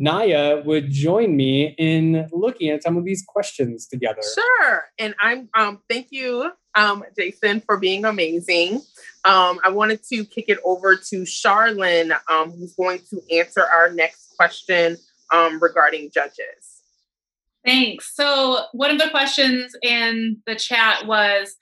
Naya would join me in looking at some of these questions together. Sure. And I'm um thank you, um, Jason, for being amazing. Um, I wanted to kick it over to Sharlyn, um, who's going to answer our next question um, regarding judges. Thanks. So, one of the questions in the chat was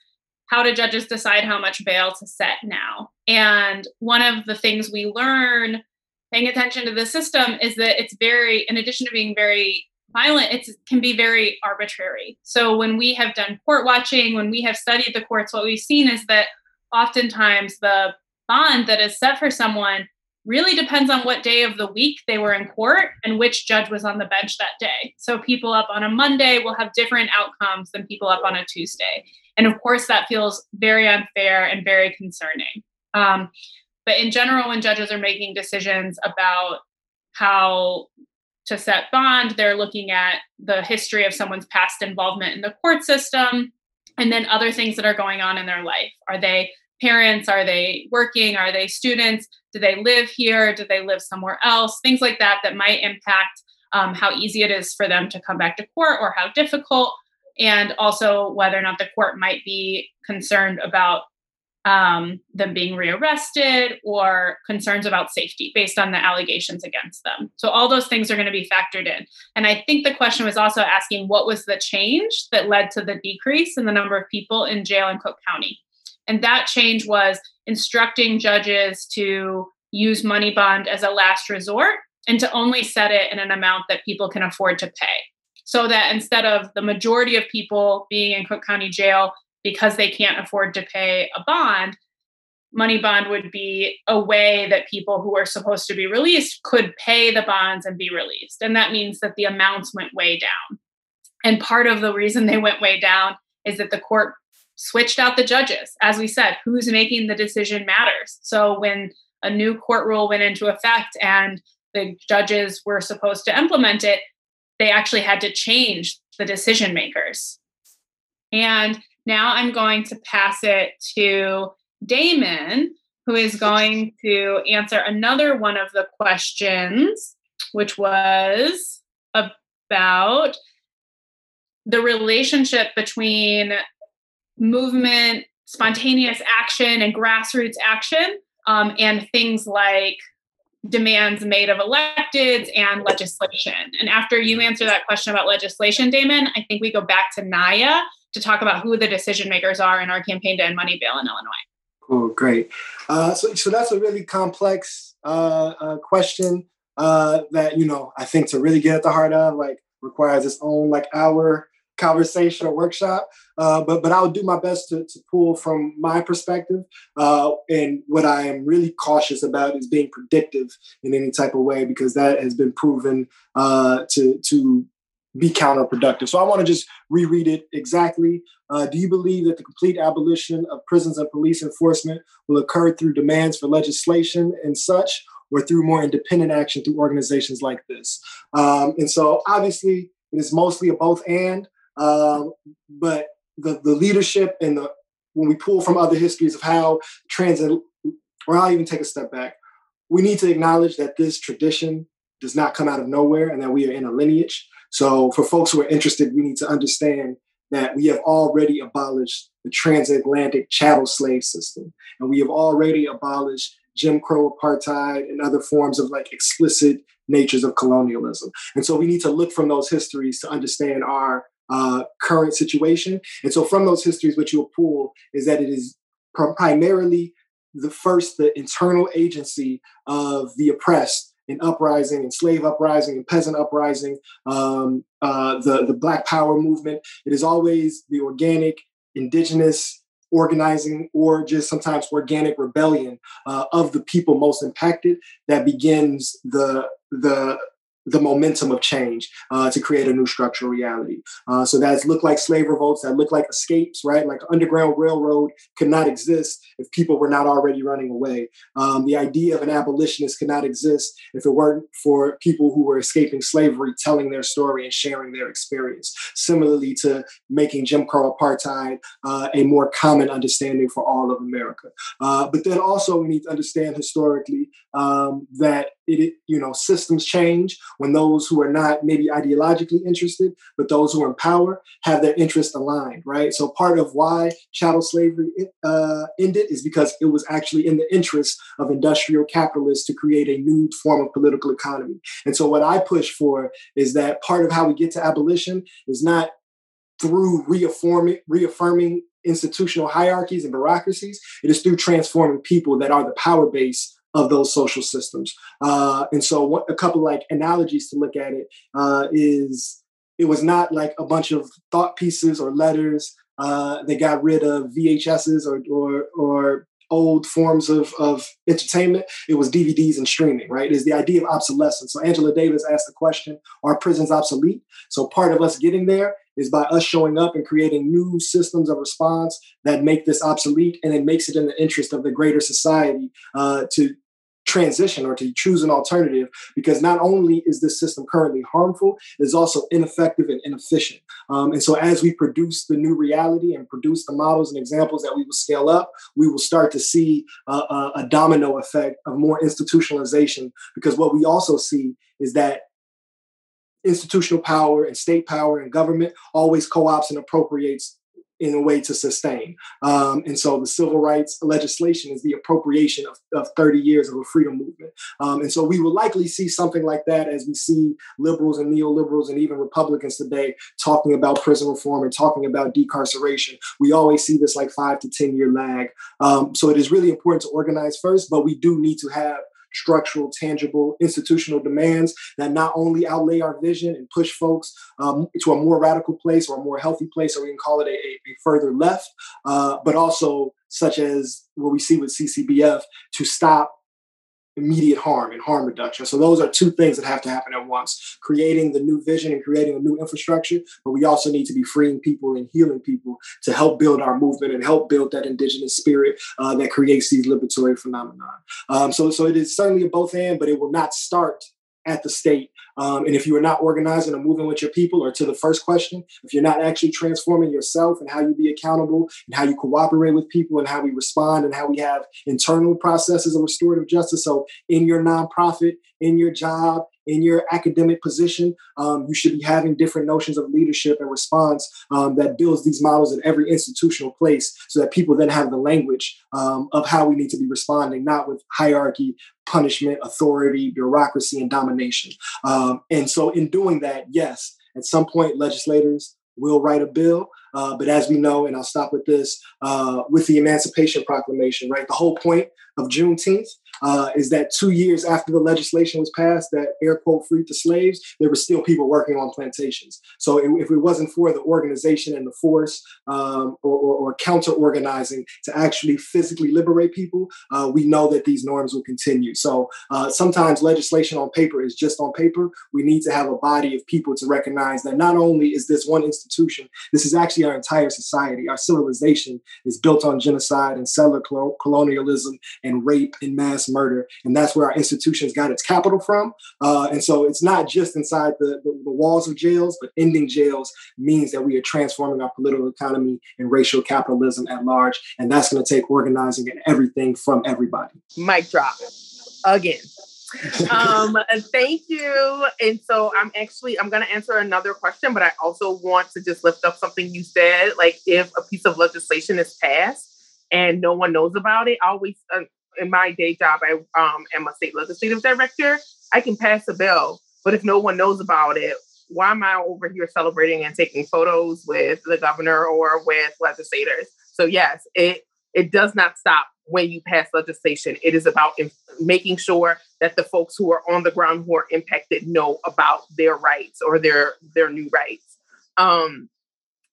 how do judges decide how much bail to set now? And one of the things we learn paying attention to the system is that it's very, in addition to being very violent, it can be very arbitrary. So, when we have done court watching, when we have studied the courts, what we've seen is that oftentimes the bond that is set for someone really depends on what day of the week they were in court and which judge was on the bench that day. So people up on a Monday will have different outcomes than people up on a Tuesday. And of course, that feels very unfair and very concerning. Um, But in general, when judges are making decisions about how to set bond, they're looking at the history of someone's past involvement in the court system and then other things that are going on in their life. Are they parents? Are they working? Are they students? Do they live here? Do they live somewhere else? Things like that that might impact um, how easy it is for them to come back to court or how difficult, and also whether or not the court might be concerned about um, them being rearrested or concerns about safety based on the allegations against them. So, all those things are going to be factored in. And I think the question was also asking what was the change that led to the decrease in the number of people in jail in Cook County. And that change was instructing judges to use money bond as a last resort and to only set it in an amount that people can afford to pay. So that instead of the majority of people being in Cook County Jail because they can't afford to pay a bond, money bond would be a way that people who are supposed to be released could pay the bonds and be released. And that means that the amounts went way down. And part of the reason they went way down is that the court switched out the judges. As we said, who's making the decision matters. So when a new court rule went into effect and the judges were supposed to implement it, they actually had to change the decision makers. And now I'm going to pass it to Damon, who is going to answer another one of the questions, which was about the relationship between movement, spontaneous action, and grassroots action, um, and things like demands made of electeds and legislation. And after you answer that question about legislation, Damon, I think we go back to Naya to talk about who the decision makers are in our campaign to end money bail in Illinois. Oh, great. Uh, so, so that's a really complex uh, uh, question uh, that you know I think to really get at the heart of like requires its own like hour conversation or workshop. Uh, but but I'll do my best to, to pull from my perspective. Uh, and what I am really cautious about is being predictive in any type of way because that has been proven to to be counterproductive. So I want to just reread it exactly. Uh, do you believe that the complete abolition of prisons and police enforcement will occur through demands for legislation and such, or through more independent action through organizations like this? Um, and so obviously it is mostly a both and, um, but the, the leadership and the when we pull from other histories of how transit, or I'll even take a step back, we need to acknowledge that this tradition does not come out of nowhere and that we are in a lineage. So, for folks who are interested, we need to understand that we have already abolished the transatlantic chattel slave system, and we have already abolished Jim Crow apartheid and other forms of like explicit natures of colonialism. And so we need to look from those histories to understand our uh, current situation. And so from those histories, what you'll pull is that it is primarily the first, the internal agency of the oppressed in uprising and slave uprising and peasant uprising, um, uh, the, the Black Power movement. It is always the organic, indigenous organizing or just sometimes organic rebellion uh, of the people most impacted that begins the the the momentum of change uh, to create a new structural reality. Uh, so that's looked like slave revolts, that looked like escapes, right? Like Underground Railroad could not exist if people were not already running away. Um, the idea of an abolitionist could not exist if it weren't for people who were escaping slavery telling their story and sharing their experience. Similarly to making Jim Crow apartheid uh, a more common understanding for all of America. Uh, but then also we need to understand historically um, that it, you know, systems change when those who are not maybe ideologically interested, but those who are in power have their interests aligned, right? So part of why chattel slavery uh, ended is because it was actually in the interest of industrial capitalists to create a new form of political economy. And so what I push for is that part of how we get to abolition is not through reaffirming, reaffirming institutional hierarchies and bureaucracies. It is through transforming people that are the power base of those social systems. Uh, and so, what, a couple like analogies to look at it uh, is it was not like a bunch of thought pieces or letters. Uh, they got rid of VHSs or or, or old forms of, of entertainment. It was DVDs and streaming, right? Is the idea of obsolescence. So Angela Davis asked the question, are prisons obsolete? So part of us getting there is by us showing up and creating new systems of response that make this obsolete and it makes it in the interest of the greater society uh, to transition or to choose an alternative because not only is this system currently harmful, it is also ineffective and inefficient. Um, and so, as we produce the new reality and produce the models and examples that we will scale up, we will start to see uh, a domino effect of more institutionalization. Because what we also see is that institutional power and state power and government always co-ops and appropriates in a way to sustain. Um, and so the civil rights legislation is the appropriation of, of 30 years of a freedom movement. Um, and so we will likely see something like that as we see liberals and neoliberals and even Republicans today talking about prison reform and talking about decarceration. We always see this like five to 10 year lag. Um, so it is really important to organize first, but we do need to have structural, tangible, institutional demands that not only outlay our vision and push folks um, to a more radical place or a more healthy place, or we can call it a, a further left, uh, but also such as what we see with CCBF to stop immediate harm and harm reduction. So those are two things that have to happen at once: creating the new vision and creating a new infrastructure. But we also need to be freeing people and healing people to help build our movement and help build that indigenous spirit uh, that creates these liberatory phenomena. Um, so, so it is certainly a both and, but it will not start at the state. Um, and if you are not organizing or moving with your people, or to the first question, if you're not actually transforming yourself and how you be accountable and how you cooperate with people and how we respond and how we have internal processes of restorative justice. So in your nonprofit, in your job, in your academic position, um, you should be having different notions of leadership and response um, that builds these models in every institutional place so that people then have the language um, of how we need to be responding, not with hierarchy, punishment, authority, bureaucracy, and domination. Um, and so, in doing that, yes, at some point, legislators will write a bill. Uh, but as we know, and I'll stop with this, uh, with the Emancipation Proclamation, right? The whole point of Juneteenth uh, is that two years after the legislation was passed that air quote freed the slaves, there were still people working on plantations. So if it wasn't for the organization and the force um, or, or, or, counter organizing to actually physically liberate people, uh, we know that these norms will continue. So uh, sometimes legislation on paper is just on paper. We need to have a body of people to recognize that not only is this one institution, this is actually our entire society. Our civilization is built on genocide and settler colonialism and rape and mass murder. And that's where our institutions got its capital from. Uh, and so it's not just inside the, the, the, walls of jails, but ending jails means that we are transforming our political economy and racial capitalism at large. And that's going to take organizing and everything from everybody. Mic drop again. um thank you and so i'm actually i'm going to answer another question but i also want to just lift up something you said like if a piece of legislation is passed and no one knows about it I always uh, in my day job, I um, am a state legislative director. I can pass a bill, but if no one knows about it, why am I over here celebrating and taking photos with the governor or with legislators? So yes, it it does not stop when you pass legislation. It is about making sure that the folks who are on the ground who are impacted know about their rights or their their new rights. Um,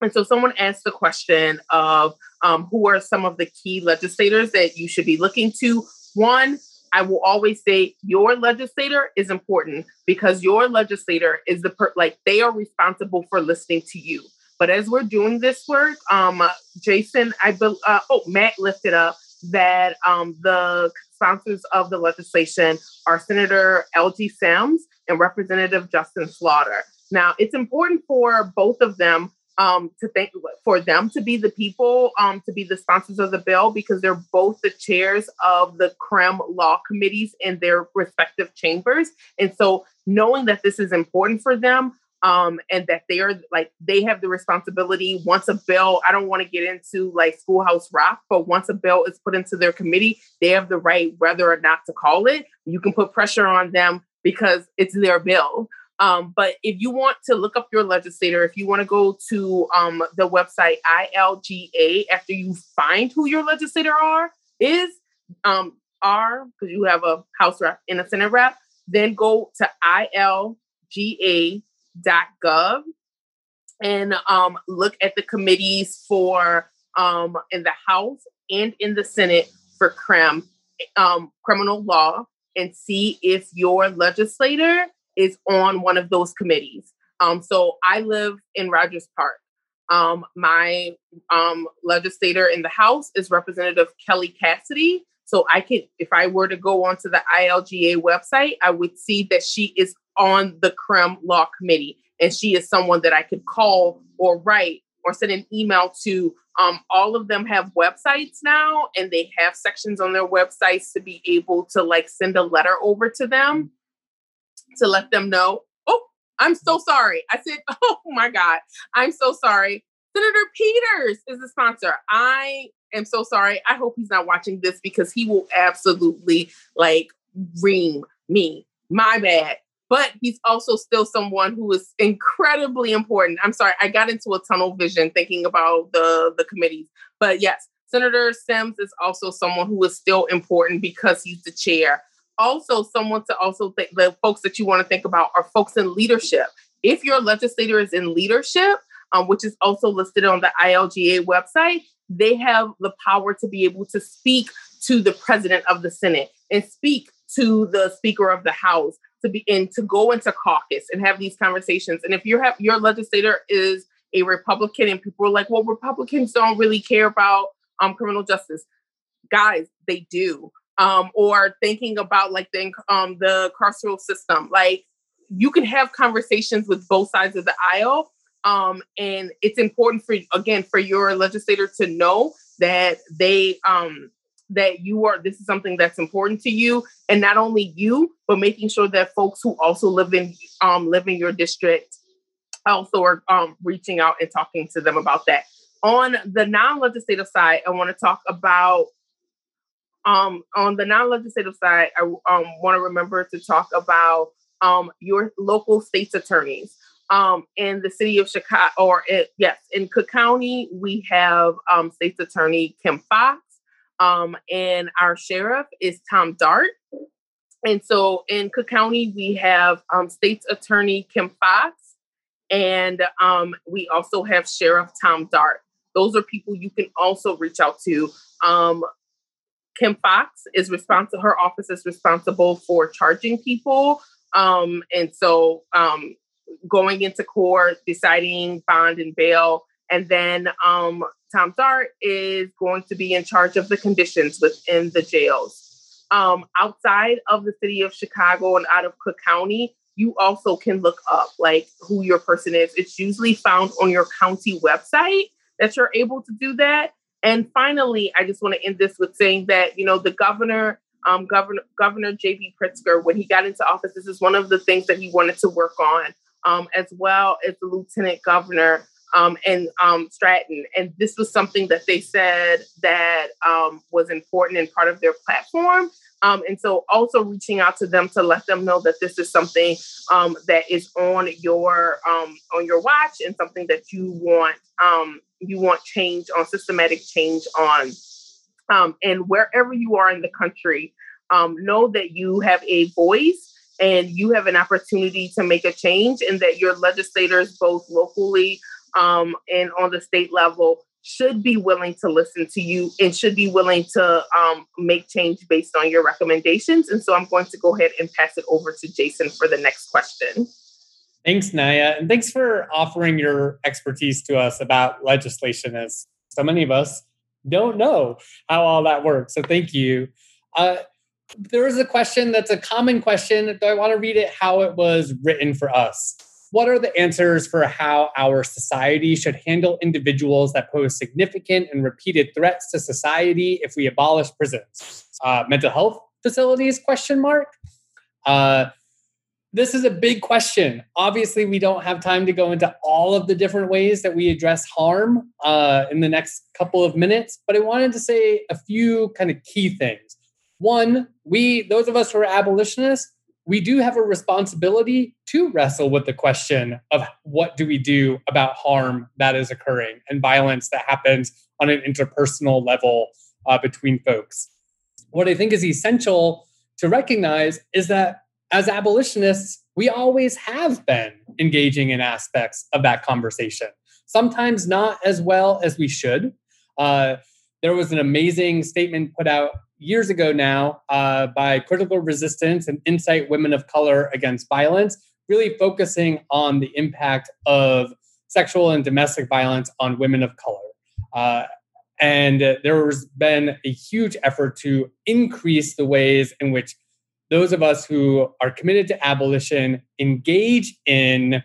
and so someone asked the question of um, who are some of the key legislators that you should be looking to. One, I will always say your legislator is important because your legislator is the per- like they are responsible for listening to you. But as we're doing this work, um, Jason, I be- uh, oh Matt lifted up that um, the sponsors of the legislation are Senator Elgie Sims and Representative Justin Slaughter. Now, it's important for both of them um, to thank for them to be the people um, to be the sponsors of the bill because they're both the chairs of the Crim law committees in their respective chambers. And so knowing that this is important for them um, and that they are like they have the responsibility once a bill i don't want to get into like schoolhouse rock but once a bill is put into their committee they have the right whether or not to call it you can put pressure on them because it's their bill um, but if you want to look up your legislator, if you want to go to um, the website ILGA after you find who your legislator are is um, are because you have a House rep and a Senate rep, then go to ilga.gov and um, look at the committees for um, in the House and in the Senate for Crim, um, criminal law, and see if your legislator is on one of those committees. Um, so I live in Rogers Park. Um, my um, legislator in the House is Representative Kelly Cassidy. So I can, if I were to go onto the ILGA website, I would see that she is on the Crim Law Committee, and she is someone that I could call or write or send an email to. Um, all of them have websites now, and they have sections on their websites to be able to like send a letter over to them to let them know. Oh, I'm so sorry. I said, oh my God, I'm so sorry. Senator Peters is the sponsor. I am so sorry. I hope he's not watching this because he will absolutely like ream me. My bad but he's also still someone who is incredibly important. I'm sorry, I got into a tunnel vision thinking about the the committees, but yes, Senator Sims is also someone who is still important because he's the chair. Also, someone to also think the folks that you want to think about are folks in leadership. If your legislator is in leadership, um, which is also listed on the ILGA website, they have the power to be able to speak to the president of the Senate and speak to the Speaker of the House to be in to go into caucus and have these conversations. And if you have your legislator is a Republican and people are like, well, Republicans don't really care about um, criminal justice. Guys, they do. Um, or thinking about like the um, the carceral system. Like you can have conversations with both sides of the aisle. Um, and it's important for again for your legislator to know that they um, that you are this is something that's important to you and not only you but making sure that folks who also live in um live in your district also are um reaching out and talking to them about that on the non-legislative side i want to talk about um on the non-legislative side i um, want to remember to talk about um your local state's attorneys um, in the city of Chicago, or it, yes, in Cook County, we have um, State's Attorney Kim Foxx, Um, and our sheriff is Tom Dart. And so in Cook County, we have State's Attorney Kim Foxx, and we also have Sheriff Tom Dart. Those are people you can also reach out to. Um, Kim Foxx is responsible, her office is responsible for charging people. Um, and so um, going into court, deciding bond and bail, and then um, Tom Dart is going to be in charge of the conditions within the jails. Um, outside of the city of Chicago and out of Cook County, you also can look up like who your person is. It's usually found on your county website that you're able to do that. And finally, I just want to end this with saying that you know the governor, um, Governor Governor J.B. Pritzker, when he got into office, this is one of the things that he wanted to work on, um, as well as the lieutenant governor um, and um, Stratton. And this was something that they said that um, was important and part of their platform. Um, and so also reaching out to them to let them know that this is something um, that is on your um, on your watch and something that you want you want change on systematic change on. and wherever you are in the country, know that you have a voice and you have an opportunity to make a change and that your legislators both locally um, and on the state level should be willing to listen to you and should be willing to um, make change based on your recommendations. And so I'm going to go ahead and pass it over to Jason for the next question. Thanks, Naya. And thanks for offering your expertise to us about legislation, as so many of us don't know how all that works. So thank you. Uh, there is a question that's a common question. I want to read it how it was written for us what are the answers for how our society should handle individuals that pose significant and repeated threats to society if we abolish prisons? Uh, mental health facilities question mark? Uh, this is a big question. Obviously we don't have time to go into all of the different ways that we address harm uh, in the next couple of minutes but i wanted to say a few kind of key things. One we those of us who are abolitionists we do have a responsibility to wrestle with the question of what do we do about harm that is occurring and violence that happens on an interpersonal level uh, between folks. What I think is essential to recognize is that as abolitionists, we always have been engaging in aspects of that conversation, sometimes not as well as we should. Uh, there was an amazing statement put out years ago now uh, by Critical Resistance and INCITE Women of Color Against Violence, really focusing on the impact of sexual and domestic violence on women of color. Uh, and there has been a huge effort to increase the ways in which those of us who are committed to abolition engage in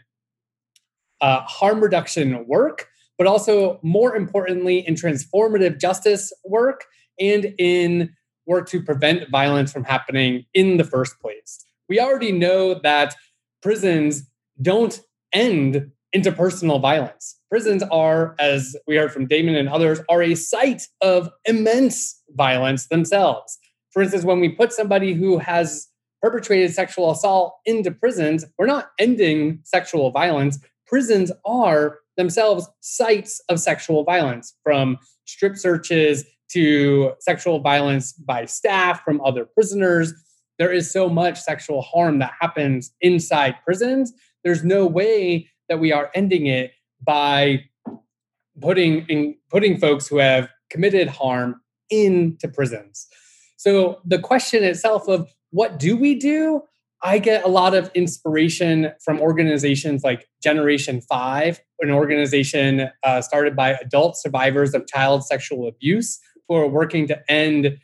uh, harm reduction work, but also more importantly, in transformative justice work and in work to prevent violence from happening in the first place. We already know that prisons don't end interpersonal violence. Prisons are, as we heard from Damon and others, are a site of immense violence themselves. For instance, when we put somebody who has perpetrated sexual assault into prisons, we're not ending sexual violence. Prisons are themselves sites of sexual violence, from strip searches to sexual violence by staff from other prisoners. There is so much sexual harm that happens inside prisons. There's no way that we are ending it by putting in, putting folks who have committed harm into prisons. So the question itself of what do we do? I get a lot of inspiration from organizations like Generation 5, an organization uh, started by adult survivors of child sexual abuse who are working to end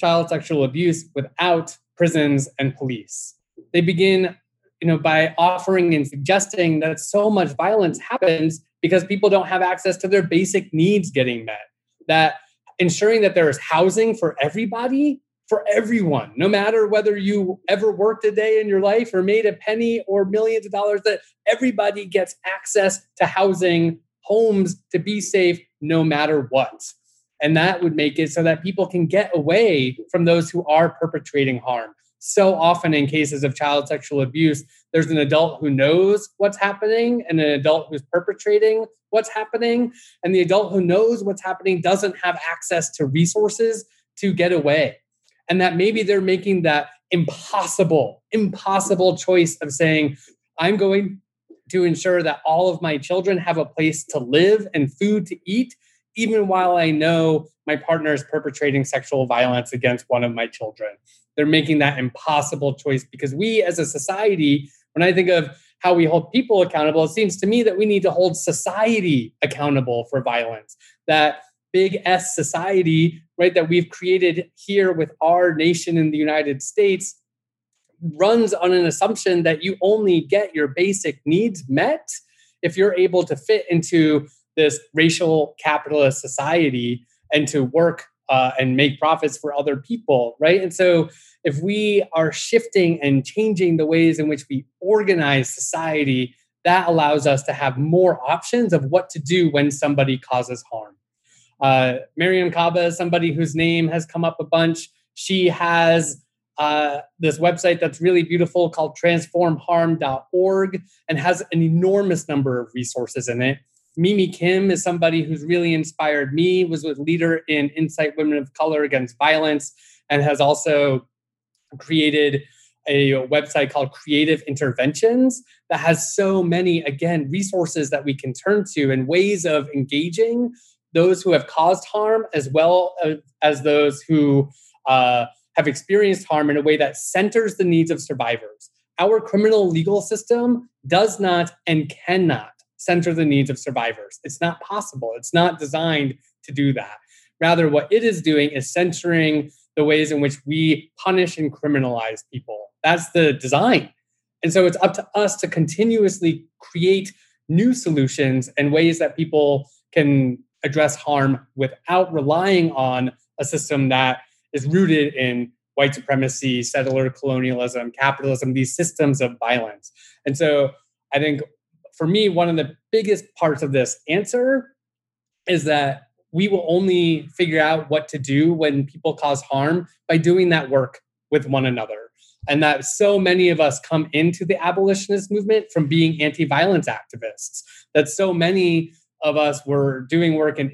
child sexual abuse without prisons and police. They begin you know, by offering and suggesting that so much violence happens because people don't have access to their basic needs getting met. That ensuring that there is housing for everybody for everyone, no matter whether you ever worked a day in your life or made a penny or millions of dollars, that everybody gets access to housing, homes to be safe, no matter what. And that would make it so that people can get away from those who are perpetrating harm. So often, in cases of child sexual abuse, there's an adult who knows what's happening and an adult who's perpetrating what's happening. And the adult who knows what's happening doesn't have access to resources to get away and that maybe they're making that impossible, impossible choice of saying, I'm going to ensure that all of my children have a place to live and food to eat, even while I know my partner is perpetrating sexual violence against one of my children. They're making that impossible choice because we as a society, when I think of how we hold people accountable, it seems to me that we need to hold society accountable for violence. That big S society, right, that we've created here with our nation in the United States runs on an assumption that you only get your basic needs met if you're able to fit into this racial capitalist society and to work uh, and make profits for other people, right? And so, if we are shifting and changing the ways in which we organize society, that allows us to have more options of what to do when somebody causes harm. Uh, Mariame Kaba is somebody whose name has come up a bunch. She has uh, this website that's really beautiful called transformharm.org and has an enormous number of resources in it. Mimi Kim is somebody who's really inspired me, was a leader in INCITE Women of Color Against Violence, and has also created a website called Creative Interventions that has so many, again, resources that we can turn to and ways of engaging those who have caused harm as well as those who uh, have experienced harm in a way that centers the needs of survivors. Our criminal legal system does not and cannot center the needs of survivors. It's not possible. It's not designed to do that. Rather, what it is doing is centering the ways in which we punish and criminalize people. That's the design. And so it's up to us to continuously create new solutions and ways that people can address harm without relying on a system that is rooted in white supremacy, settler colonialism, capitalism, these systems of violence. And so I think for me, one of the biggest parts of this answer is that we will only figure out what to do when people cause harm by doing that work with one another. And that so many of us come into the abolitionist movement from being anti violence activists, that so many of us were doing work in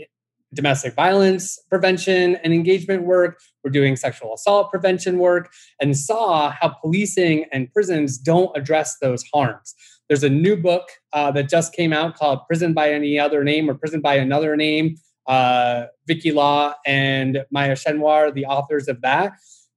domestic violence prevention and engagement work. We're doing sexual assault prevention work and saw how policing and prisons don't address those harms. There's a new book uh, that just came out called Prison by Any Other Name or Prison by Another Name. Uh, Vikki Law and Maya Schenwar, the authors of that,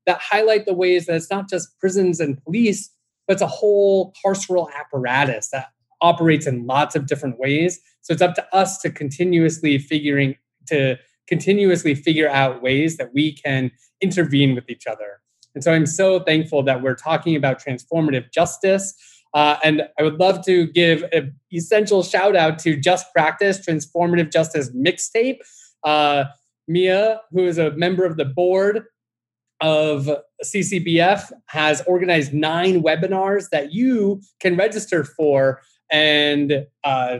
that highlight the ways that it's not just prisons and police but it's a whole carceral apparatus that operates in lots of different ways. So it's up to us to continuously figuring to continuously figure out ways that we can intervene with each other. And so I'm so thankful that we're talking about transformative justice. Uh, and I would love to give an essential shout out to Just Practice Transformative Justice Mixtape. Uh, Mia, who is a member of the board of CCBF, has organized nine webinars that you can register for and uh,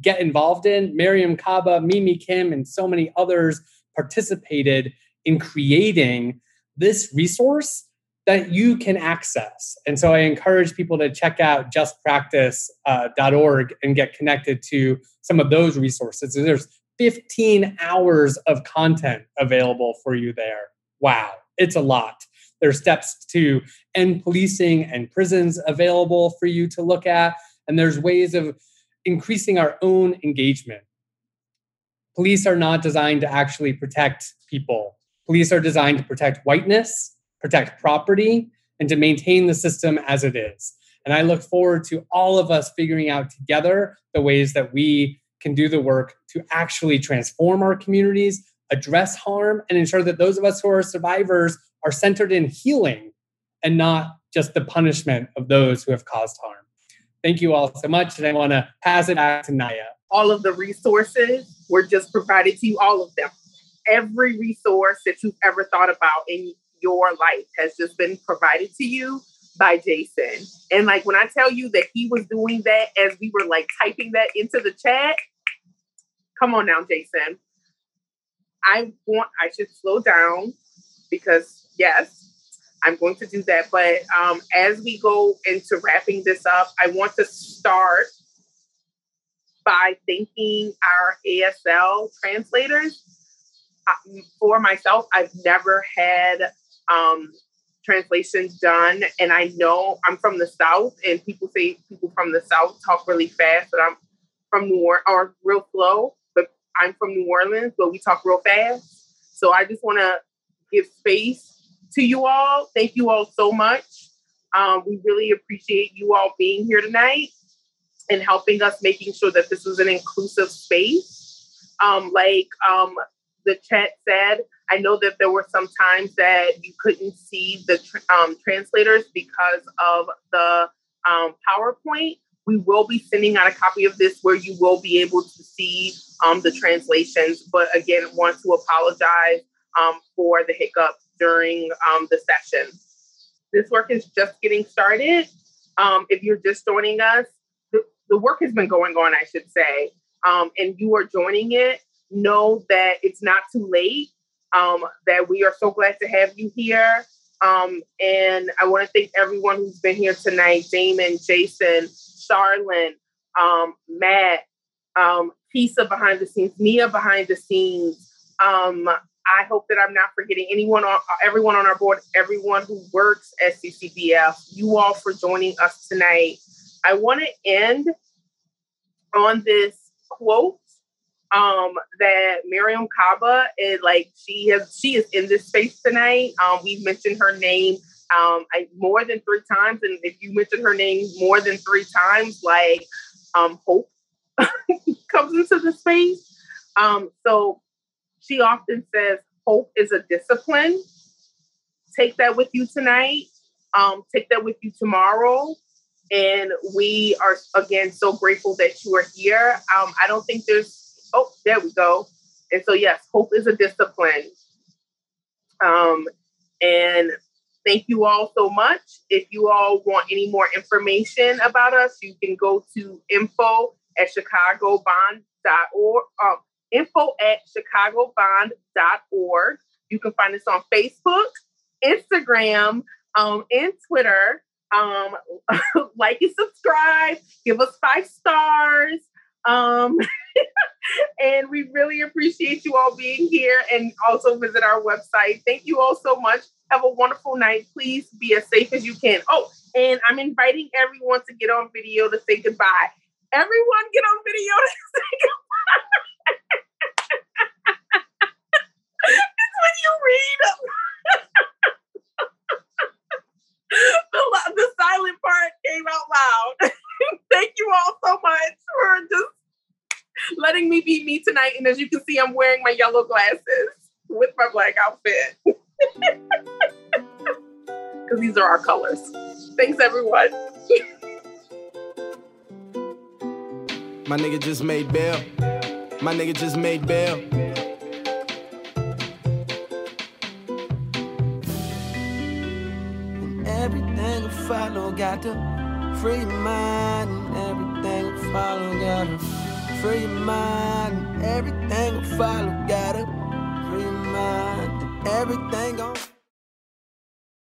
get involved in. Mariame Kaba, Mimi Kim, and so many others participated in creating this resource that you can access. And so I encourage people to check out justpractice.org uh, and get connected to some of those resources. There's 15 hours of content available for you there. Wow, it's a lot. There's steps to end policing and prisons available for you to look at. And there's ways of increasing our own engagement. Police are not designed to actually protect people. Police are designed to protect whiteness, protect property, and to maintain the system as it is. And I look forward to all of us figuring out together the ways that we can do the work to actually transform our communities, address harm, and ensure that those of us who are survivors are centered in healing and not just the punishment of those who have caused harm. Thank you all so much. And I want to pass it back to Naya. All of the resources were just provided to you, all of them. Every resource that you've ever thought about in your life has just been provided to you by Jason. And like when I tell you that he was doing that as we were like typing that into the chat, come on now, Jason. I want I should slow down because yes, I'm going to do that. But um, as we go into wrapping this up, I want to start by thanking our ASL translators. For myself, I've never had um, translations done, and I know I'm from the South, and people say people from the South talk really fast, but I'm from New Orleans or real slow. But I'm from New Orleans, but we talk real fast. So I just want to give space to you all. Thank you all so much. Um, we really appreciate you all being here tonight and helping us making sure that this was an inclusive space. Um, like um, the chat said, I know that there were some times that you couldn't see the um, translators because of the um, PowerPoint. We will be sending out a copy of this where you will be able to see um, the translations. But again, want to apologize for the hiccup during um, the session. This work is just getting started. Um, if you're just joining us, the, the, work has been going on, I should say, um, and you are joining it, know that it's not too late, um, that we are so glad to have you here. Um, and I want to thank everyone who's been here tonight Damon, Jason, Sharlyn, um, Matt, um, Pisa behind the scenes, Mia behind the scenes, um, I hope that I'm not forgetting anyone on everyone on our board, everyone who works at CCBF, you all for joining us tonight. I want to end on this quote um, that Mariame Kaba is like she has she is in this space tonight. Um, we've mentioned her name um, I, more than three times, and if you mention her name more than three times, like um, hope comes into the space. Um, so she often says, hope is a discipline. Take that with you tonight. Um, take that with you tomorrow. And we are, again, so grateful that you are here. Um, I don't think there's, oh, there we go. And so, yes, hope is a discipline. Um, and thank you all so much. If you all want any more information about us, you can go to info at chicagobond.org. Um, info at chicagobond.org. You can find us on Facebook, Instagram, um, and Twitter. Um, like and subscribe, give us five stars. Um, and we really appreciate you all being here and also visit our website. Thank you all so much. Have a wonderful night. Please be as safe as you can. Oh, and I'm inviting everyone to get on video to say goodbye. Everyone get on video to say goodbye. it's when you read the, the silent part came out loud. Thank you all so much for just letting me be me tonight. And as you can see, I'm wearing my yellow glasses with my black outfit. Because these are our colors. Thanks, everyone. my nigga just made bail. My nigga just made bail. Follow, got to free mind. And everything will follow, got to free mind. And everything will follow, got to free mind. And everything gon'